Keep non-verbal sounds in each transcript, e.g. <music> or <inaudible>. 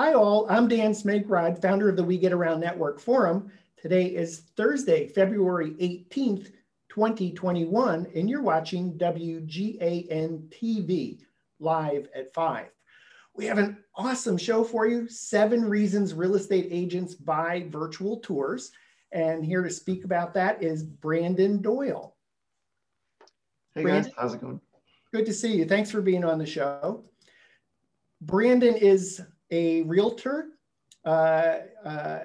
Hi, all. I'm Dan Smigrod, founder of the We Get Around Network Forum. Today is Thursday, February 18th, 2021, and you're watching WGAN TV live at 5. We have an awesome show for you seven reasons real estate agents buy virtual tours. And here to speak about that is Brandon Doyle. Hey Brandon, guys, how's it going? Good to see you. Thanks for being on the show. Brandon is a realtor. Uh, uh,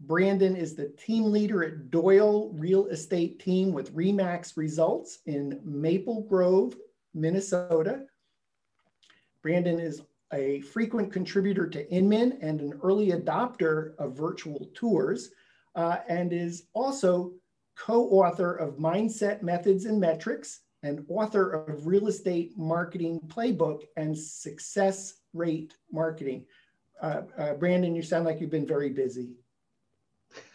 Brandon is the team leader at Doyle Real Estate Team with Remax Results in Maple Grove, Minnesota. Brandon is a frequent contributor to Inman and an early adopter of virtual tours, uh, and is also co-author of Mindset Methods and Metrics and author of Real Estate Marketing Playbook and Success Rate Marketing. Uh, uh, Brandon, you sound like you've been very busy. <laughs>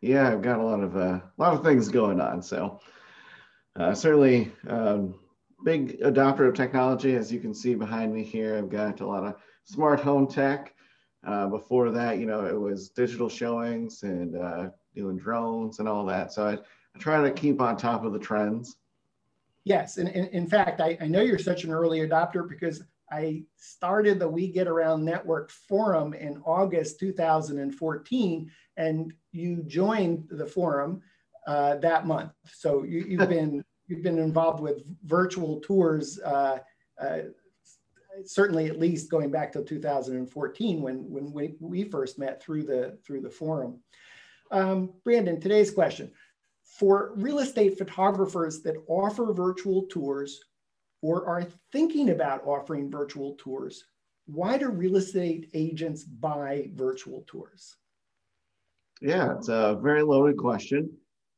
yeah, I've got a lot of uh, a lot of things going on. So uh, certainly um, big adopter of technology, as you can see behind me here. I've got a lot of smart home tech. Uh, before that, you know, it was digital showings and doing drones and all that. So I, I try to keep on top of the trends. Yes, and, and in fact, I, I know you're such an early adopter because I started the We Get Around Network forum in August 2014, and you joined the forum uh, that month. So you, have <laughs> been you've been involved with virtual tours, uh, uh, certainly at least going back to 2014 when when we, we first met through the through the forum. Um, Brandon, today's question: For real estate photographers that offer virtual tours or are thinking about offering virtual tours, why do real estate agents buy virtual tours? Yeah, it's a very loaded question.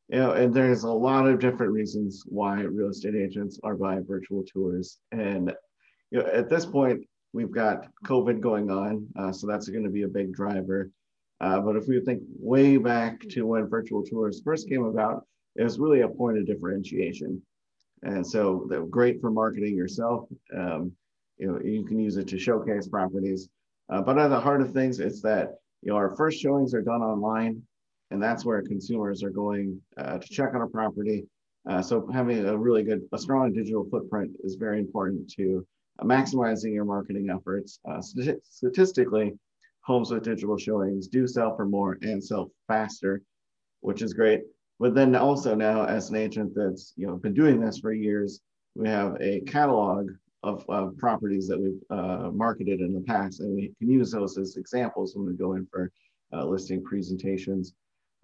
You know, and there's a lot of different reasons why real estate agents are buying virtual tours. And you know, at this point, we've got COVID going on, uh, so that's going to be a big driver. Uh, but if we think way back to when virtual tours first came about, it was really a point of differentiation. And so they're great for marketing yourself. Um, you know, you can use it to showcase properties. Uh, but at the heart of things, it's that you know our first showings are done online, and that's where consumers are going uh, to check on a property. Uh, so having a really good, a strong digital footprint is very important to uh, maximizing your marketing efforts. Uh, st statistically, homes with digital showings do sell for more and sell faster, which is great. But then also now as an agent that's you know been doing this for years, we have a catalog of, of properties that we've uh, marketed in the past, and we can use those as examples when we go in for uh, listing presentations,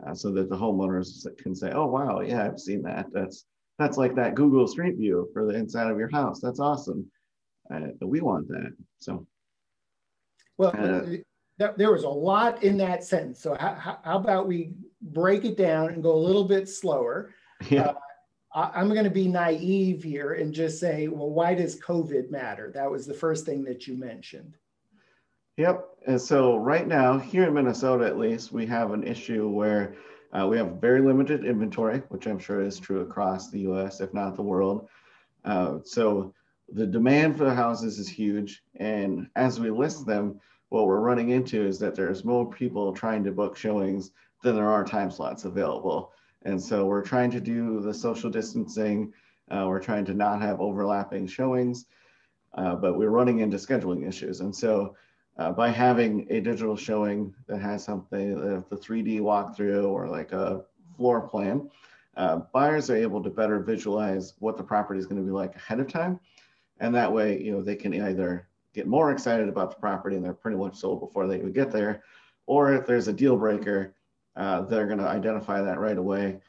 uh, so that the homeowners can say, "Oh wow, yeah, I've seen that. That's that's like that Google Street View for the inside of your house. That's awesome. Uh, we want that." So, well, uh, there was a lot in that sentence. So how, how about we break it down and go a little bit slower? Yeah. Uh, I'm going to be naive here and just say, well, why does COVID matter? That was the first thing that you mentioned. Yep. And so right now, here in Minnesota, at least, we have an issue where uh, we have very limited inventory, which I'm sure is true across the US, if not the world. Uh, so the demand for the houses is huge. And as we list them, what we're running into is that there's more people trying to book showings than there are time slots available. And so we're trying to do the social distancing. Uh, we're trying to not have overlapping showings, uh, but we're running into scheduling issues. And so uh, by having a digital showing that has something, uh, the 3D walkthrough or like a floor plan, uh, buyers are able to better visualize what the property is going to be like ahead of time. And that way, you know, they can either get more excited about the property and they're pretty much sold before they even get there. Or if there's a deal breaker, uh, they're going to identify that right away.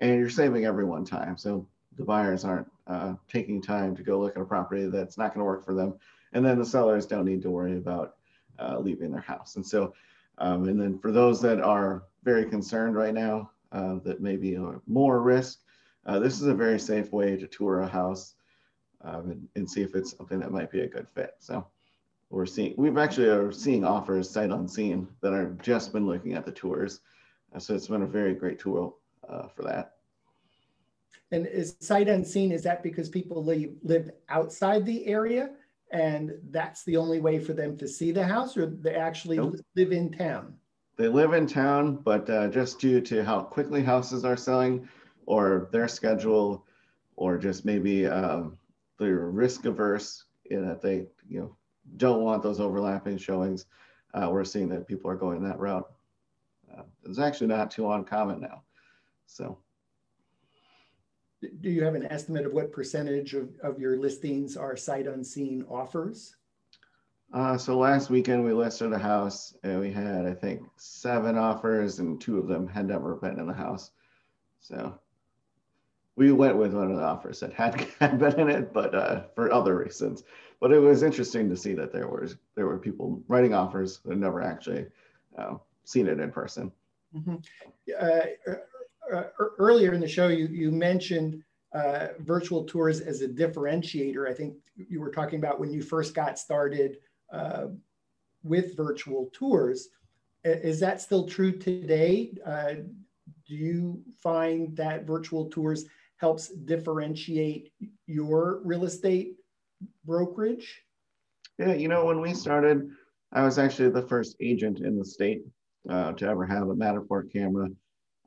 And you're saving everyone time. So the buyers aren't uh, taking time to go look at a property that's not going to work for them. And then the sellers don't need to worry about uh, leaving their house. And so, um, and then for those that are very concerned right now uh, that maybe more risk, uh, this is a very safe way to tour a house um, and, and, see if it's something that might be a good fit. So we're seeing, we've actually are seeing offers sight unseen that are just been looking at the tours. Uh, so it's been a very great tool uh, for that. And is sight unseen, is that because people live, live outside the area and that's the only way for them to see the house, or they actually Nope. live in town? They live in town, but uh, just due to how quickly houses are selling, or their schedule, or just maybe um, they're risk averse in that they you know don't want those overlapping showings. Uh, we're seeing that people are going that route. Uh, it's actually not too uncommon now. So Do you have an estimate of what percentage of, of your listings are sight unseen offers? Uh, so last weekend we listed a house and we had, I think, seven offers and two of them had never been in the house. So we went with one of the offers that had, <laughs> had been in it, but uh, for other reasons. But it was interesting to see that there was there were people writing offers that never actually uh, seen it in person. Mm-hmm. Uh, uh, earlier in the show, you, you mentioned uh, virtual tours as a differentiator. I think you were talking about when you first got started uh, with virtual tours. Is that still true today? Uh, do you find that virtual tours helps differentiate your real estate brokerage? Yeah, you know, when we started, I was actually the first agent in the state uh, to ever have a Matterport camera.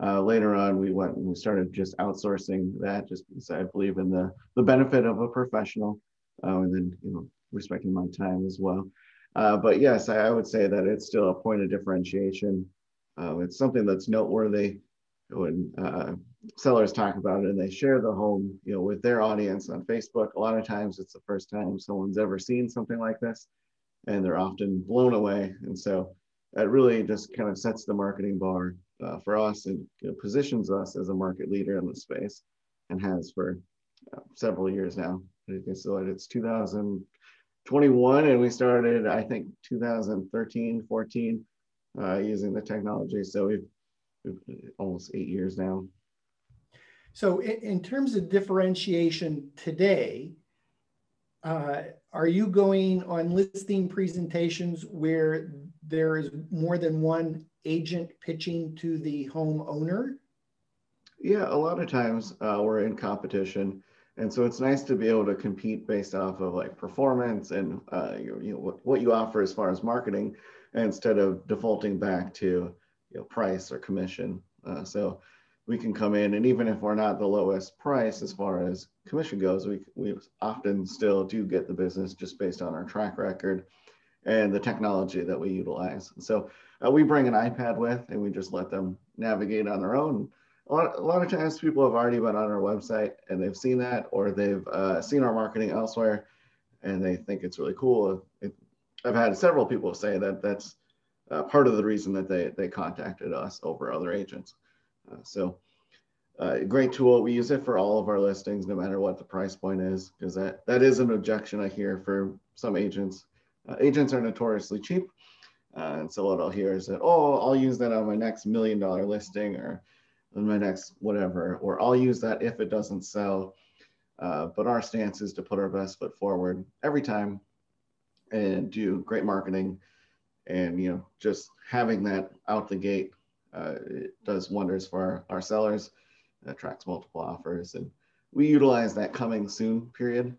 Uh, later on, we went and we started just outsourcing that, just because I believe in the the benefit of a professional, uh, and then you know respecting my time as well. Uh, but yes, I, I, would say that it's still a point of differentiation. Uh, it's something that's noteworthy when uh, sellers talk about it and they share the home, you know, with their audience on Facebook. A lot of times, it's the first time someone's ever seen something like this, and they're often blown away. And so, it really just kind of sets the marketing bar uh, for us and you know, positions us as a market leader in the space and has for uh, several years now. So it's 2021 and we started, I think, 2013, 14 uh, using the technology. So we've, almost eight years now. So in, in terms of differentiation today, uh, are you going on listing presentations where there is more than one agent pitching to the homeowner? Yeah, a lot of times uh, we're in competition. And so it's nice to be able to compete based off of like performance and uh, you, you know, what, what you offer as far as marketing instead of defaulting back to you know, price or commission. Uh, so we can come in and even if we're not the lowest price as far as commission goes, we, we often still do get the business just based on our track record and the technology that we utilize. So uh, we bring an iPad with and we just let them navigate on their own. A lot, a lot of times people have already been on our website and they've seen that or they've uh, seen our marketing elsewhere and they think it's really cool. It, I've had several people say that that's uh, part of the reason that they, they contacted us over other agents. Uh, so uh, great tool. We use it for all of our listings, no matter what the price point is, because that, that is an objection I hear for some agents. Uh, agents are notoriously cheap. Uh, and so what I'll hear is that, oh, I'll use that on my next million dollar listing or on my next whatever, or I'll use that if it doesn't sell. Uh, but our stance is to put our best foot forward every time and do great marketing. And, you know, just having that out the gate uh, does wonders for our, our sellers, it attracts multiple offers. And we utilize that coming soon period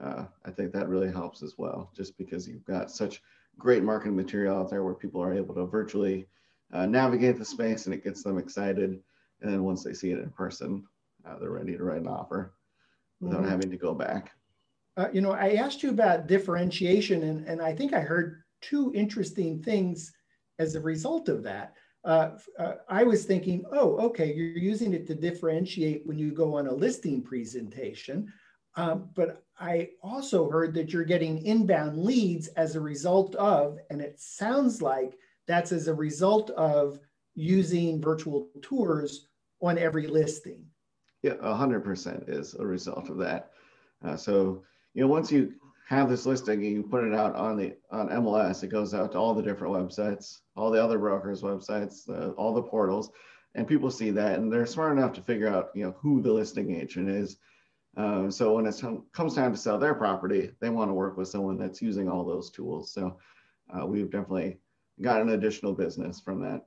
uh, I think that really helps as well, just because you've got such great marketing material out there where people are able to virtually uh, navigate the space and it gets them excited. And then once they see it in person, uh, they're ready to write an offer without mm-hmm. having to go back. Uh, you know, I asked you about differentiation, and, and I think I heard two interesting things as a result of that. Uh, uh, I was thinking, oh, okay, you're using it to differentiate when you go on a listing presentation. Um, but I also heard that you're getting inbound leads as a result of, and it sounds like that's as a result of using virtual tours on every listing. Yeah, 100% is a result of that. Uh, so, you know, once you have this listing and you put it out on the on MLS, it goes out to all the different websites, all the other brokers' websites, uh, all the portals, and people see that and they're smart enough to figure out, you know, who the listing agent is um, so when it comes time to sell their property, they want to work with someone that's using all those tools. So uh, we've definitely got an additional business from that.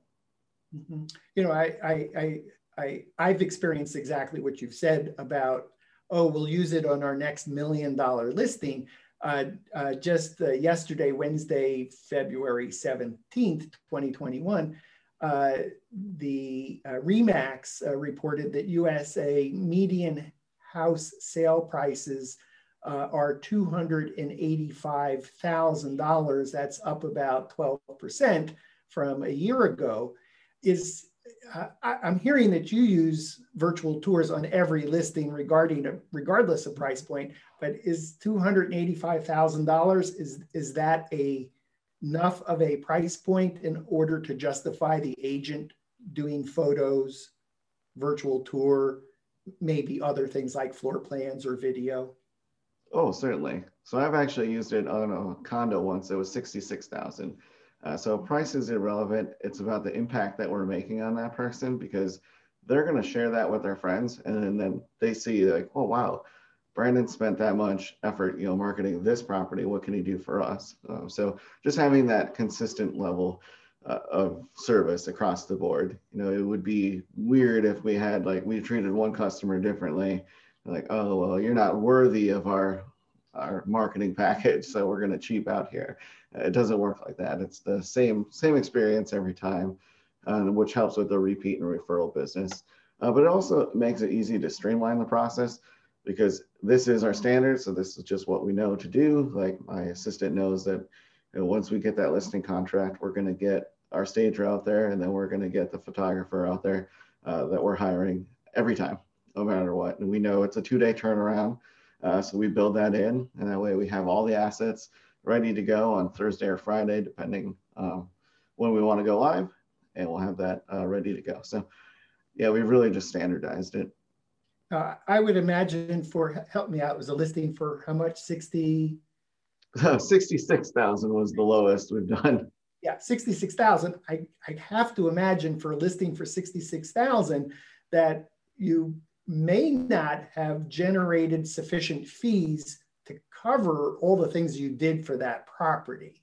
Mm-hmm. You know, I, I, I, I, I've experienced exactly what you've said about, oh, we'll use it on our next million dollar listing. Uh, uh, just uh, yesterday, Wednesday, February 17th, 2021, uh, the uh, REMAX uh, reported that USA median house sale prices are $285,000. That's up about 12% from a year ago. Is I, am hearing that you use virtual tours on every listing regarding regardless of price point, but is two hundred eighty-five thousand dollars is is that a enough of a price point in order to justify the agent doing photos, virtual tour, maybe other things like floor plans or video? Oh, certainly. So I've actually used it on a condo once. It was sixty-six thousand. Uh, so price is irrelevant. It's about the impact that we're making on that person because they're going to share that with their friends, and then, then they see like, oh wow, Brandon spent that much effort, you know, marketing this property. What can he do for us? Um, so just having that consistent level uh, of service across the board. You know, it would be weird if we had like we treated one customer differently, like, oh well, you're not worthy of our our marketing <laughs> package, so we're going to cheap out here. It doesn't work like that. It's the same same experience every time, uh, which helps with the repeat and referral business. Uh, but it also makes it easy to streamline the process because this is our standard. So this is just what we know to do. Like my assistant knows that you know, once we get that listing contract, we're going to get our stager out there, and then we're going to get the photographer out there uh, that we're hiring every time, no matter what. And we know it's a two-day turnaround. Uh, so we build that in, and that way we have all the assets ready to go on Thursday or Friday, depending um, when we want to go live, and we'll have that uh, ready to go. So, yeah, we've really just standardized it. Uh, I would imagine for help me out was a listing for how much 60 <laughs> 66,000 was the lowest we've done. Yeah, 66,000. I, I have to imagine for a listing for 66,000 that you may not have generated sufficient fees to cover all the things you did for that property.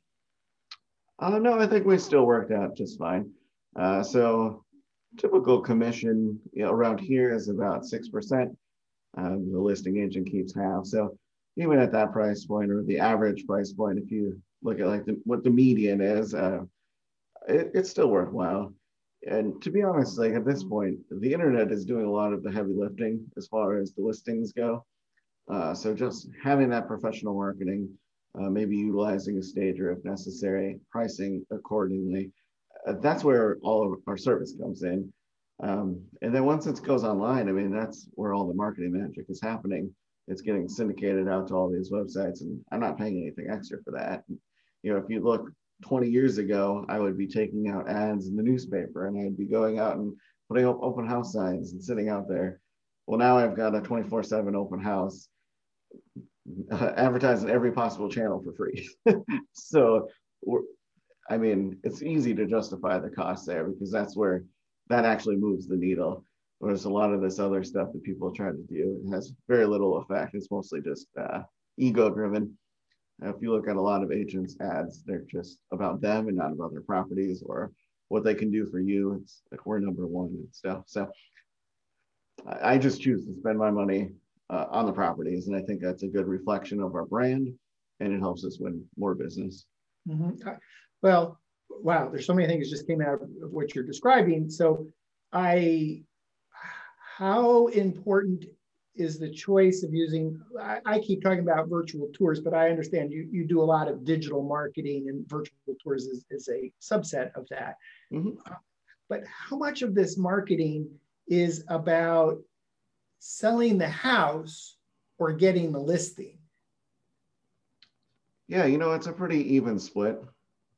Uh, no, I think we still worked out just fine. Uh, so typical commission you know, around here is about 6%. Uh, the listing agent keeps half. So even at that price point or the average price point, if you look at like the, what the median is, uh, it, it's still worthwhile and to be honest, like at this point, the internet is doing a lot of the heavy lifting as far as the listings go. Uh, so just having that professional marketing, uh, maybe utilizing a stager if necessary, pricing accordingly. Uh, that's where all of our service comes in. Um, and then once it goes online, I mean, that's where all the marketing magic is happening. It's getting syndicated out to all these websites, and I'm not paying anything extra for that. You know, if you look 20 years ago, I would be taking out ads in the newspaper and I'd be going out and putting up open house signs and sitting out there. Well, now I've got a 24 7 open house <laughs> advertising every possible channel for free. <laughs> so, I mean, it's easy to justify the cost there because that's where that actually moves the needle. Whereas a lot of this other stuff that people try to do it has very little effect. It's mostly just uh, ego driven if you look at a lot of agents' ads, they're just about them and not about their properties or what they can do for you. It's like we're number one and stuff. So I just choose to spend my money uh, on the properties, and I think that's a good reflection of our brand, and it helps us win more business. Mm-hmm. Well, wow, there's so many things just came out of what you're describing. So I, how important is the choice of using, I, I, keep talking about virtual tours, but I understand you, you do a lot of digital marketing and virtual tours is, is a subset of that. Mm-hmm. but how much of this marketing is about selling the house or getting the listing? Yeah, you know, it's a pretty even split.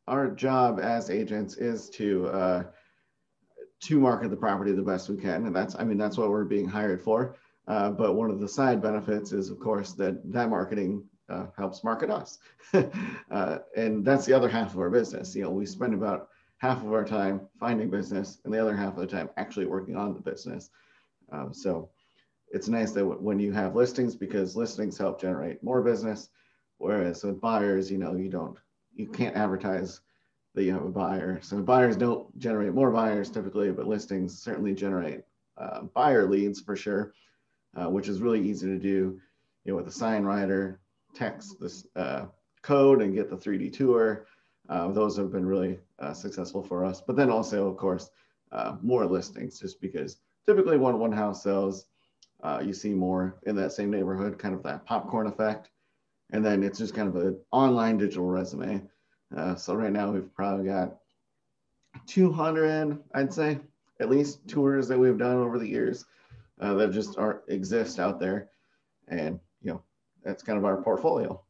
Our job as agents is to uh, to market the property the best we can, and that's I mean that's what we're being hired for. Uh, but one of the side benefits is, of course, that that marketing uh, helps market us. <laughs> uh, and that's the other half of our business. You know, we spend about half of our time finding business and the other half of the time actually working on the business. Um, so it's nice that when you have listings, because listings help generate more business. Whereas with buyers, you know, you don't, you can't advertise that you have a buyer. So buyers don't generate more buyers typically, but listings certainly generate uh, buyer leads for sure uh, which is really easy to do you know, with a sign rider, text this uh, code and get the 3D tour. Uh, those have been really uh, successful for us. But then also, of course, uh, more listings, just because typically when one house sells, uh, you see more in that same neighborhood, kind of that popcorn effect. And then it's just kind of an online digital resume. Uh, so right now we've probably got 200, I'd say, at least tours that we've done over the years uh, that just are exist out there, and you know that's kind of our portfolio.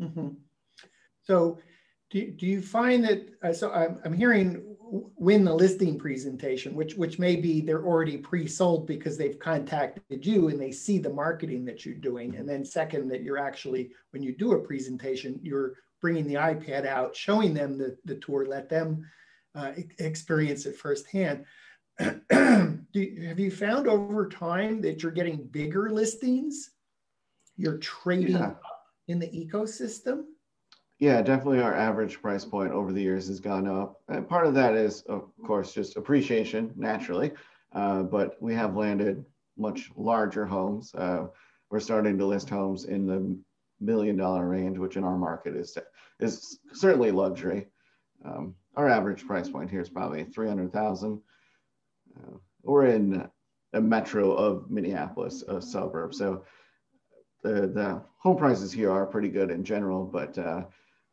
Mm-hmm. So, do, do you find that? Uh, so I'm, I'm hearing win the listing presentation, which which may be they're already pre-sold because they've contacted you and they see the marketing that you're doing, and then second that you're actually when you do a presentation, you're bringing the iPad out, showing them the, the tour, let them uh, experience it firsthand. <clears throat> Do, have you found over time that you're getting bigger listings? You're trading yeah. in the ecosystem? Yeah, definitely our average price point over the years has gone up. And part of that is, of course, just appreciation naturally. Uh, but we have landed much larger homes. Uh, we're starting to list homes in the million dollar range, which in our market is, is certainly luxury. Um, our average price point here is probably 300,000. Uh, we're in a metro of Minneapolis, a suburb. So the, the home prices here are pretty good in general, but uh,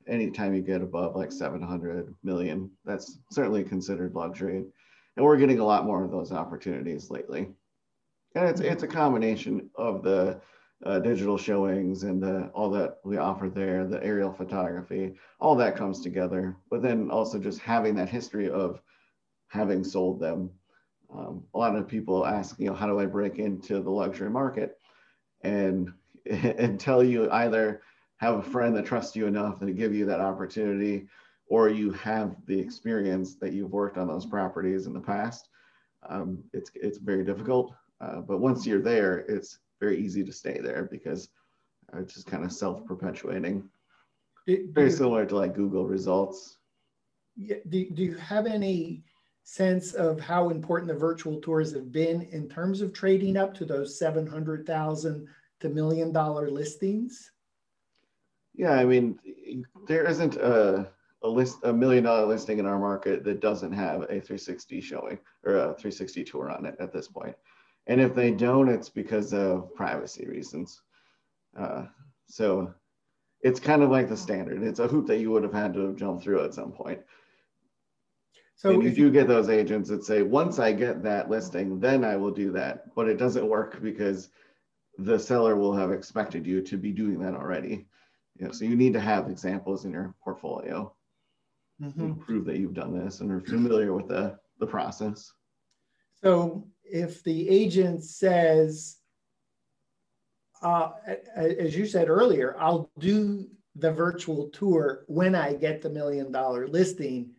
anytime you get above like 700 million, that's certainly considered luxury. And we're getting a lot more of those opportunities lately. And it's, it's a combination of the uh, digital showings and the, all that we offer there, the aerial photography, all that comes together. But then also just having that history of having sold them. Um, a lot of people ask, you know, how do I break into the luxury market? And <laughs> until you either have a friend that trusts you enough to give you that opportunity, or you have the experience that you've worked on those properties in the past, um, it's it's very difficult. Uh, but once you're there, it's very easy to stay there because it's just kind of self-perpetuating. very similar to like Google results. Yeah, do, do you have any sense of how important the virtual tours have been in terms of trading up to those 700,000 to million dollar listings? Yeah, I mean, there isn't a, a list, a million dollar listing in our market that doesn't have a 360 showing or a 360 tour on it at this point. And if they don't, it's because of privacy reasons. Uh, so it's kind of like the standard. It's a hoop that you would have had to have jumped through at some point. So and if you get those agents that say, once I get that listing, then I will do that. But it doesn't work because the seller will have expected you to be doing that already. You know, so you need to have examples in your portfolio mm-hmm. to prove that you've done this and are familiar with the, the process. So if the agent says, uh, as you said earlier, I'll do the virtual tour when I get the million dollar listing.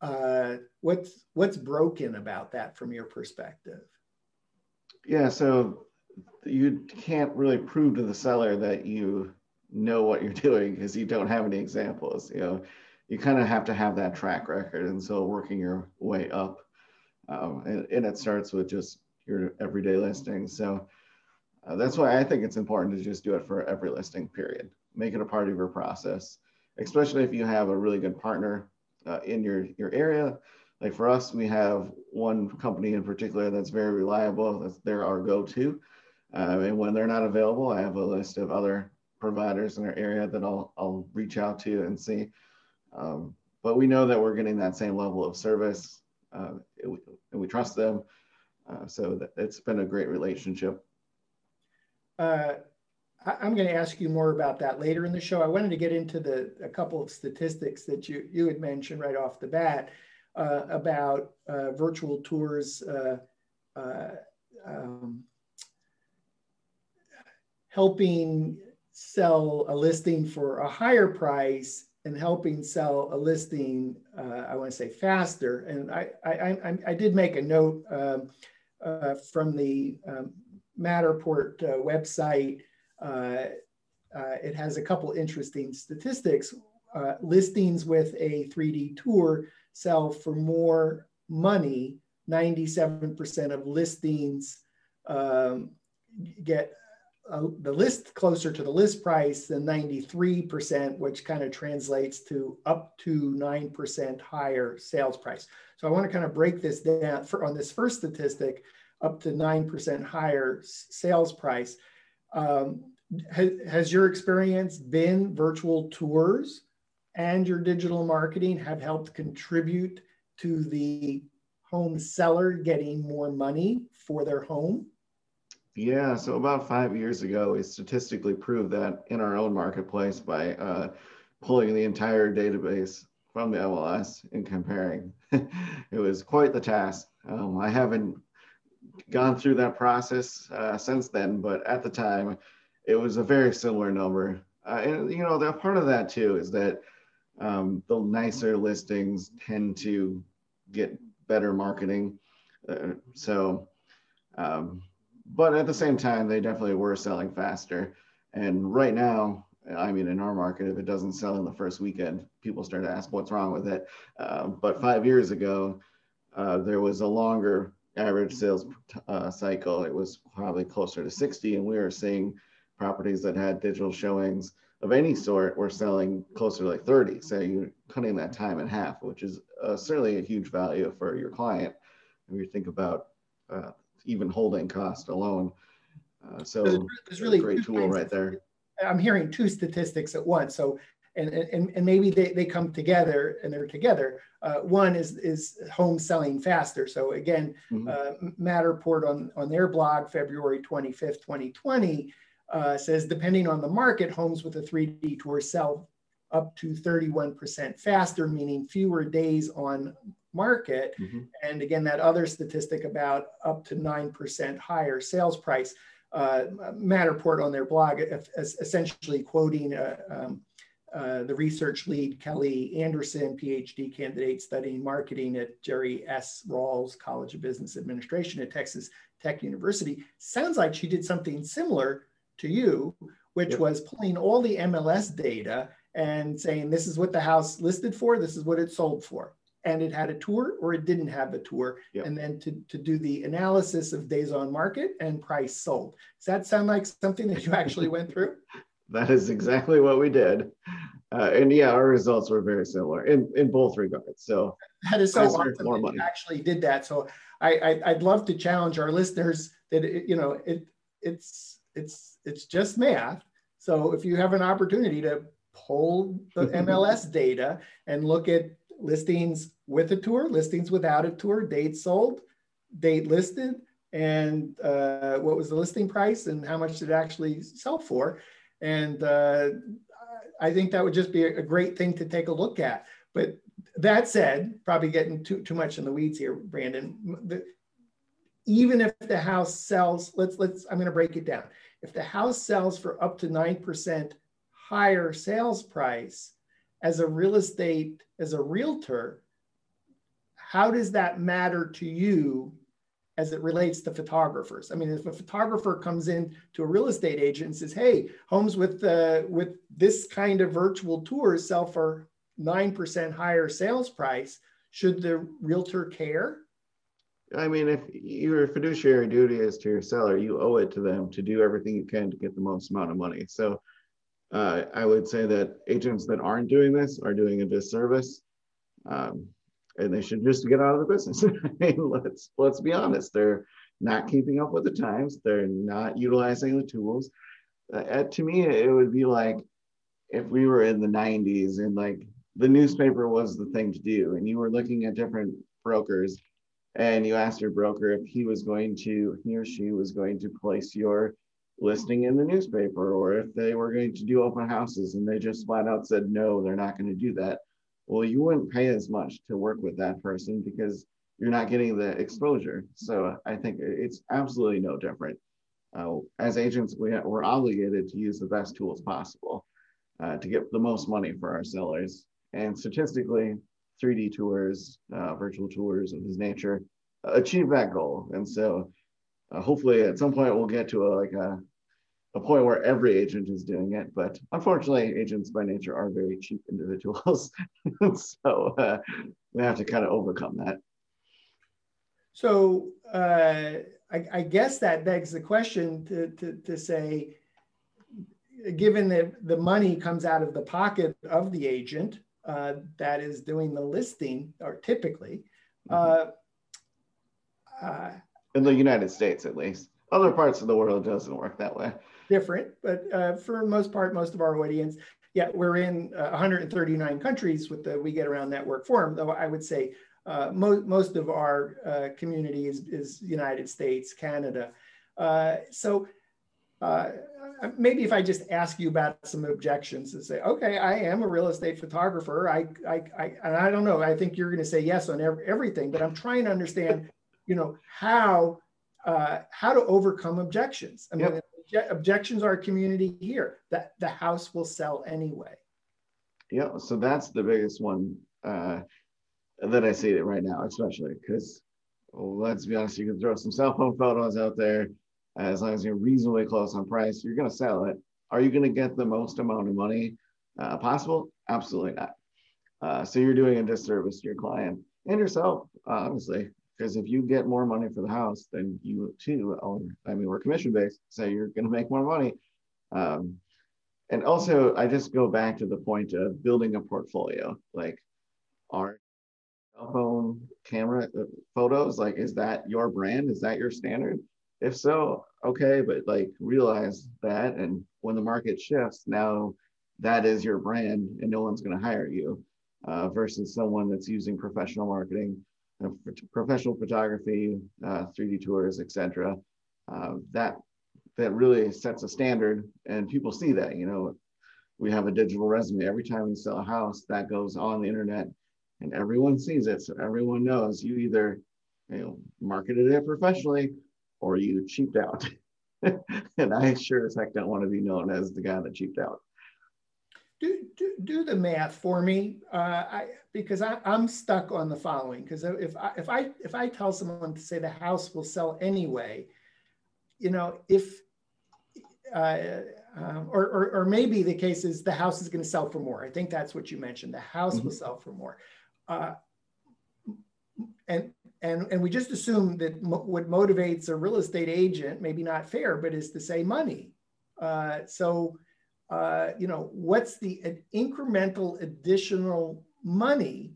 Uh, what's what's broken about that from your perspective? Yeah, so you can't really prove to the seller that you know what you're <laughs> doing because you don't have any examples. You know, you kind of have to have that track record, and so working your way up um, and, and, it starts with just your everyday listing. So uh, that's why I think it's important to just do it for every listing, period. Make it a part of your process, especially if you have a really good partner uh, in your, your area. Like for us, we have one company in particular that's very reliable. That's they're our go-to. Um, and when they're not available, I have a list of other providers in our area that I'll, I'll reach out to and see. Um, but we know that we're getting that same level of service uh, and we trust them. Uh, so that, it's been a great relationship. Uh, I, am going to ask you more about that later in the show. I wanted to get into the a couple of statistics that you you had mentioned right off the bat uh, about uh, virtual tours. Uh, um, helping sell a listing for a higher price and helping sell a listing, uh, I want to say faster. And I, I, I, I did make a note um, uh, from the um, Matterport uh, website. Uh, uh, it has a couple interesting statistics. Uh, listings with a 3D tour sell for more money. 97% of listings um, get the list closer to the list price than 93%, which kind of translates to up to 9% higher sales price. So I want to kind of break this down for, on this first statistic, up to 9% higher sales price. Um, has, has your experience been virtual tours and your digital marketing have helped contribute to the home seller getting more money for their home? Yeah, so about five years ago, we statistically proved that in our own marketplace by uh, pulling the entire database from the MLS and comparing. <laughs> it was quite the task. Um, I haven't gone through that process uh, since then, but at the time, it was a very similar number. Uh, and you know, the part of that too is that um, the nicer listings tend to get better marketing. Uh, so um, but at the same time, they definitely were selling faster. And right now, I mean, in our market, if it doesn't sell in the first weekend, people start to ask what's wrong with it. Uh, but five years ago, uh, there was a longer average sales uh, cycle. It was probably closer to 60, and we were seeing properties that had digital showings of any sort were selling closer to like 30. So you're cutting that time in half, which is uh, certainly a huge value for your client. When you think about uh, even holding cost alone. Uh, so there's really great tool right there. I'm hearing two statistics at once. So and, and, and maybe they, they come together and they're together. Uh, one is is home selling faster. So again, mm-hmm. uh, Matterport on, on their blog, February 25th, 2020, uh, says depending on the market, homes with a 3D tour sell up to 31% faster, meaning fewer days on market. Mm-hmm. And again, that other statistic about up to 9% higher sales price. Uh, Matterport on their blog, essentially quoting uh, um, uh, the research lead, Kelly Anderson, PhD candidate studying marketing at Jerry S. Rawls College of Business Administration at Texas Tech University. Sounds like she did something similar to you, which yep. was pulling all the MLS data and saying, this is what the house listed for, this is what it sold for and it had a tour or it didn't have a tour. Yep. and then to, to do the analysis of days on market and price sold. Does that sound like something that you actually went through? <laughs> That is exactly what we did. Uh, and yeah our results were very similar in, in both regards. So that is so awesome more money. actually did that. So I, I would love to challenge our listeners that it, you know it it's it's it's just math. So if you have an opportunity to pull the <laughs> mls data and look at listings with a tour, listings without a tour, date sold, date listed, and uh, what was the listing price and how much did it actually sell for. And uh, I think that would just be a great thing to take a look at. But that said, probably getting too, too much in the weeds here, Brandon. The, even if the house sells, let's let's I'm going to break it down. If the house sells for up to 9% higher sales price, as a real estate, as a realtor, how does that matter to you as it relates to photographers? I mean, if a photographer comes in to a real estate agent and says, "Hey, homes with uh, with this kind of virtual tours sell for nine percent higher sales price," should the realtor care? I mean, if your fiduciary duty is to your seller, you owe it to them to do everything you can to get the most amount of money. So uh, I would say that agents that aren't doing this are doing a disservice, um, and they should just get out of the business. <laughs> Let's let's be honest; they're not keeping up with the times. They're not utilizing the tools. Uh, to me, it would be like if we were in the '90s and like the newspaper was the thing to do, and you were looking at different brokers, and you asked your broker if he was going to, he or she was going to place your listing in the newspaper or if they were going to do open houses and they just flat out said no they're not going to do that. Well you wouldn't pay as much to work with that person because you're not getting the exposure. So i think it's absolutely no different. Uh, as agents we, we're obligated to use the best tools possible uh, to get the most money for our sellers. And statistically 3d tours uh, virtual tours of this nature achieve that goal. And so uh, hopefully at some point we'll get to a, like a, a point where every agent is doing it but unfortunately agents by nature are very cheap individuals. <laughs> So uh, we have to kind of overcome that. So uh, I, I, guess that begs the question to, to, to say, given that the money comes out of the pocket of the agent uh, that is doing the listing, or typically, uh, uh, in the United States at least, other parts of the world doesn't work that way. Different, but uh, for most part, most of our audience, yeah, we're in 139 countries with the We Get Around Network Forum. Though I would say uh, mo most of our uh, community is, is United States, Canada. Uh, so uh, maybe if I just ask you about some objections and say, okay, I am a real estate photographer. I, I, I and I don't know. I think you're going to say yes on every, everything, but I'm trying to understand, you know, how uh, how to overcome objections. I mean, yep. objections are a community here that the house will sell anyway. Yeah, so that's the biggest one uh, that I see it right now, especially because well, let's be honest, you can throw some cell phone photos out there as long as you're reasonably close on price, you're going to sell it. Are you going to get the most amount of money uh, possible? Absolutely not. Uh, so you're doing a disservice to your client and yourself, honestly, because if you get more money for the house, then you too own. I mean, we're commission based, so you're going to make more money. Um, and also, I just go back to the point of building a portfolio. Like, are cell phone camera uh, photos like is that your brand? Is that your standard? if so, okay, but like realize that. And when the market shifts, now that is your brand and no one's going to hire you uh, versus someone that's using professional marketing, professional photography, uh, 3D tours, etc. Uh, that that really sets a standard and people see that, you know, we have a digital resume. Every time we sell a house, that goes on the internet and everyone sees it. So everyone knows you either you know, marketed it professionally or you cheaped out. <laughs> and I sure as heck don't want to be known as the guy that cheaped out. Do, do, do the math for me, uh, I, because I, I'm stuck on the following. Because if I, if I if I tell someone to say the house will sell anyway, you know, if uh, um, or, or, or maybe the case is the house is going to sell for more. I think that's what you mentioned. The house mm-hmm. will sell for more. Uh, and and, and we just assume that mo what motivates a real estate agent, maybe not fair, but is to say money. Uh, so, uh, you know, what's the incremental additional money?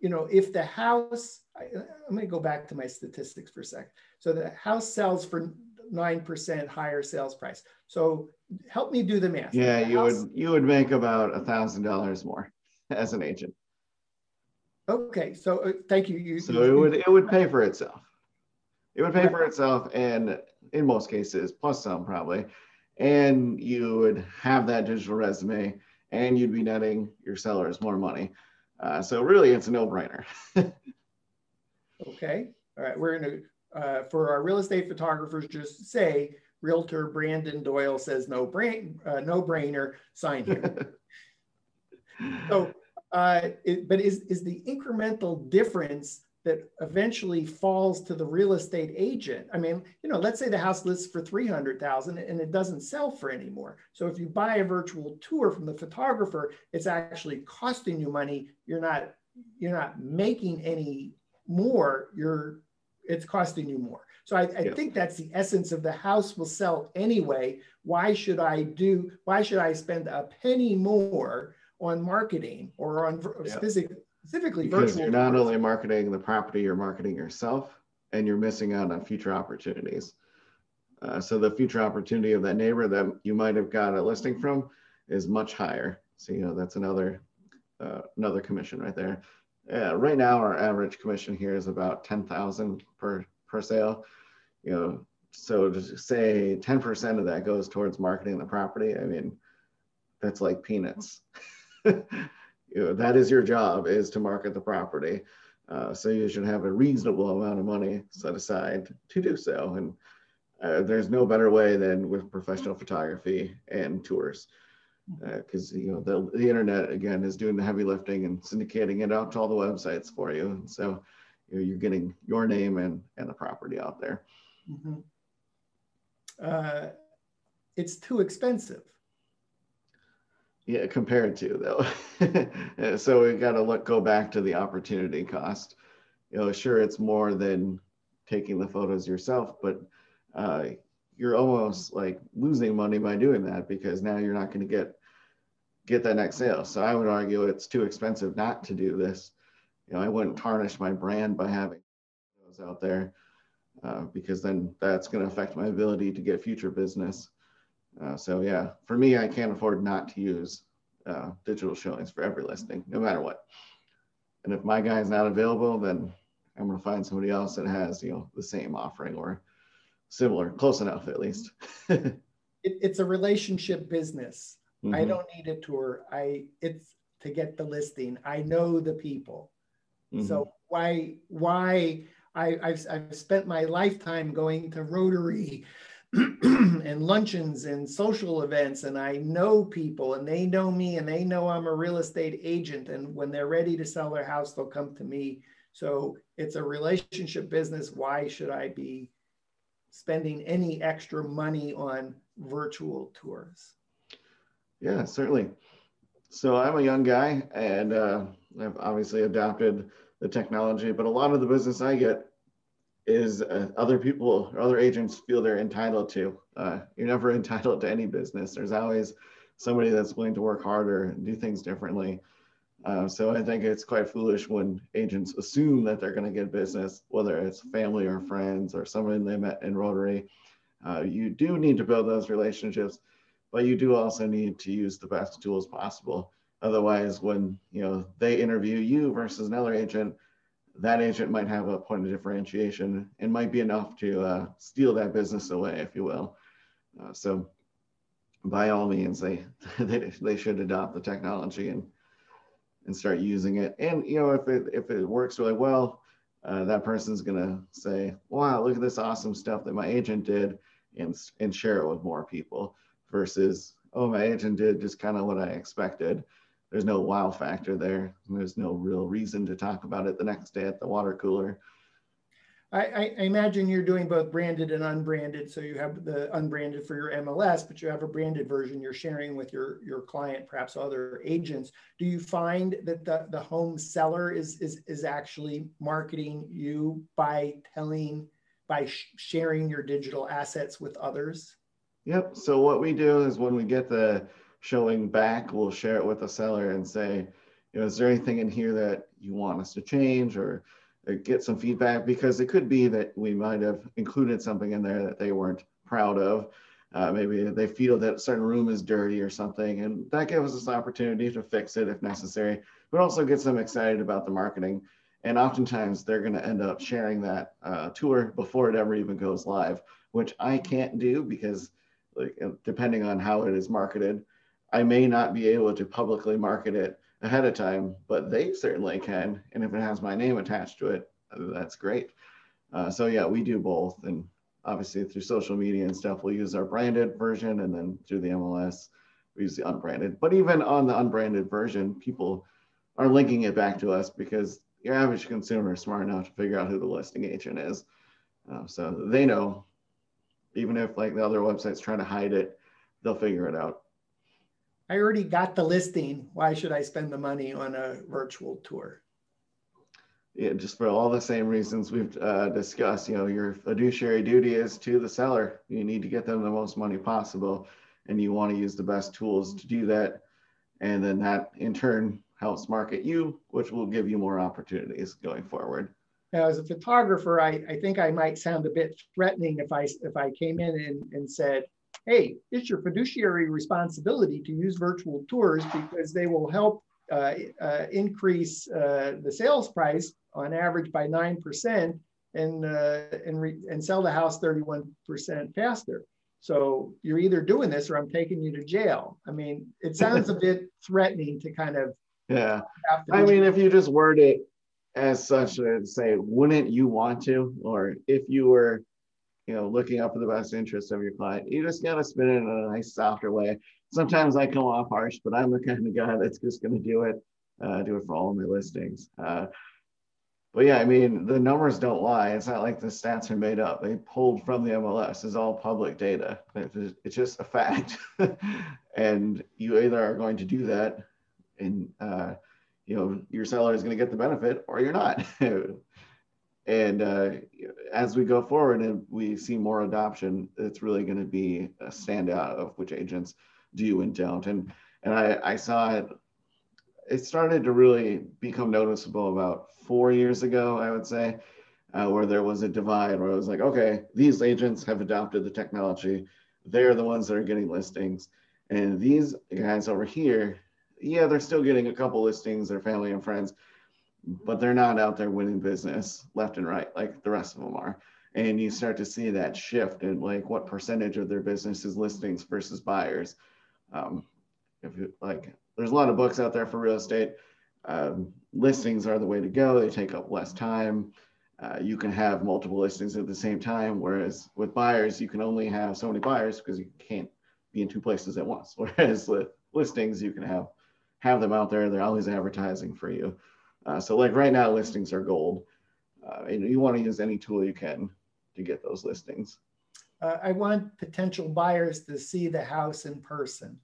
You know, if the house, I, am gonna go back to my statistics for a sec. So the house sells for 9% higher sales price. So help me do the math. Yeah, the you house, would you would make about a thousand dollars more <laughs> as an agent. Okay, so uh, thank you. you so you, it would it would pay for itself. It would pay for itself, and in most cases, plus some probably, and you would have that digital resume, and you'd be netting your sellers more money. Uh, so really, it's a no-brainer. <laughs> okay, all right. We're gonna uh, for our real estate photographers, just say Realtor Brandon Doyle says no brain, uh, no brainer. Sign here. <laughs> so uh, it, but is, is the incremental difference that eventually falls to the real estate agent. I mean, you know, let's say the house lists for 300,000 and it doesn't sell for anymore. So if you buy a virtual tour from the photographer, it's actually costing you money. You're not you're not making any more. You're it's costing you more. So I, I yeah. think that's the essence of the house will sell anyway. Why should I do why should I spend a penny more on marketing or on yeah. specific, specifically because. You're not only marketing the property, you're marketing yourself and you're missing out on future opportunities. Uh, so the future opportunity of that neighbor that you might have got a listing from is much higher. So you know that's another uh, another commission right there. Uh, right now, our average commission here is about ten thousand per per sale. You know, so to say ten percent of that goes towards marketing the property. I mean, that's like peanuts. <laughs> you know, that is your job is to market the property. Uh, so you should have a reasonable amount of money set aside to do so. And uh, there's no better way than with professional photography and tours. Because uh, you know the, the internet again is doing the heavy lifting and syndicating it out to all the websites for you. And so you know, you're getting your name and and the property out there. Mm-hmm. Uh, it's too expensive yeah, compared to though. <laughs> so we got to look go back to the opportunity cost. You know, sure it's more than taking the photos yourself, but uh, you're almost like losing money by doing that because now you're not going to get get that next sale. So I would argue it's too expensive not to do this. You know, I wouldn't tarnish my brand by having those out there uh, because then that's going to affect my ability to get future business. Uh, so yeah, for me, I can't afford not to use uh, digital showings for every listing, no matter what. And if my guy is not available, then I'm going to find somebody else that has you know the same offering or similar, close enough at least. <laughs> it, it's a relationship business. Mm-hmm. I don't need a tour. I it's to get the listing. I know the people. Mm-hmm. So why why I, I've, I've spent my lifetime going to Rotary <clears throat> and luncheons and social events, and I know people, and they know me, and they know I'm a real estate agent. And when they're ready to sell their house, they'll come to me. So it's a relationship business. Why should I be spending any extra money on virtual tours? Yeah, certainly. So I'm a young guy, and uh, I've obviously adopted the technology, but a lot of the business I get is uh, other people or other agents feel they're entitled to. Uh, you're never <laughs> entitled to any business. There's always somebody that's willing to work harder and do things differently. Uh, so I think it's quite foolish when agents assume that they're going to get business, whether it's family or friends or someone they met in Rotary. Uh, you do need to build those relationships, but you do also need to use the best tools possible. Otherwise, when you know they interview you versus another agent, that agent might have a point of differentiation and might be enough to uh, steal that business away, if you will. Uh, so by all means, they, <laughs> they, they should adopt the technology and, and start using it. And, you know, if it, if it works really well, uh, that person's going to say, wow, look at this awesome stuff that my agent did and, and share it with more people versus, oh, my agent did just kind of what I expected there's no wow factor there. There's no real reason to talk about it the next day at the water cooler. I, I, imagine you're doing both branded and unbranded. So you have the unbranded for your MLS, but you have a branded version you're sharing with your, your client, perhaps other agents. Do you find that the, the home seller is, is, is actually marketing you by telling, by sh sharing your digital assets with others? Yep. So what we do is when we get the showing back, we'll share it with the seller and say, you know, is there anything in here that you want us to change or, or get some feedback? Because it could be that we might have included something in there that they weren't proud of. Uh, maybe they feel that certain room is dirty or something, and that gives us an opportunity to fix it if necessary, but also gets them excited about the marketing. And oftentimes they're going to end up sharing that uh, tour before it ever even goes live, which I can't do because, like, depending on how it is marketed, I may not be able to publicly market it ahead of time, but they certainly can. And if it has my name attached to it, that's great. Uh, so yeah, we do both. And obviously through social media and stuff, we'll use our branded version and then through the MLS, we use the unbranded. But even on the unbranded version, people are linking it back to us because your average consumer is smart enough to figure out who the listing agent is. Uh, so they know, even if like the other websites trying to hide it, they'll figure it out. I already got the listing. Why should I spend the money on a virtual tour? Yeah, just for all the same reasons we've uh, discussed. You know, your fiduciary duty is to the seller. You need to get them the most money possible, and you want to use the best tools to do that. And then that in turn helps market you, which will give you more opportunities going forward. Now, as a photographer, I, I think I might sound a bit threatening if I if I came in and, and said, hey, it's your fiduciary responsibility to use virtual tours because they will help uh, uh, increase uh, the sales price on average by 9% and, uh, and, re- and sell the house 31% faster. So you're either doing this or I'm taking you to jail. I mean, it <laughs> sounds a bit threatening to kind of. Yeah. I mean, if you just word it as such and say, wouldn't you want to? Or if you were you know, looking out for the best interest of your client. You just got to spin it in a nice, softer way. Sometimes I come off harsh, but I'm the kind of guy that's just going to do it, uh, do it for all of my listings. Uh, but yeah, I mean, the numbers don't lie. It's not like the stats are made up. They pulled from the MLS. It's all public data. It's just a fact. <laughs> and you either are going to do that and, uh, you know, your seller is going to get the benefit or you're not. <laughs> and uh, as we go forward and we see more adoption, it's really going to be a standout of which agents do and don't. And and I, I saw it. It started to really become noticeable about four years ago, I would say, uh, where there was a divide where it was like, okay, these agents have adopted the technology. They're the ones that are getting listings, and these guys over here, yeah, they're still getting a couple listings, their family and friends, but they're not out there winning business left and right like the rest of them are. And you start to see that shift in like what percentage of their business is listings versus buyers. Um, if you like, there's a lot of books out there for real estate. Um, listings are the way to go. They take up less time. Uh, you can have multiple listings at the same time, whereas with buyers, you can only have so many buyers because you can't be in two places at once. <laughs> Whereas with listings, you can have have them out there. They're always advertising for you. Uh, so like right now, listings are gold. Uh, and you want to use any tool you can to get those listings. Uh, I want potential buyers to see the house in person.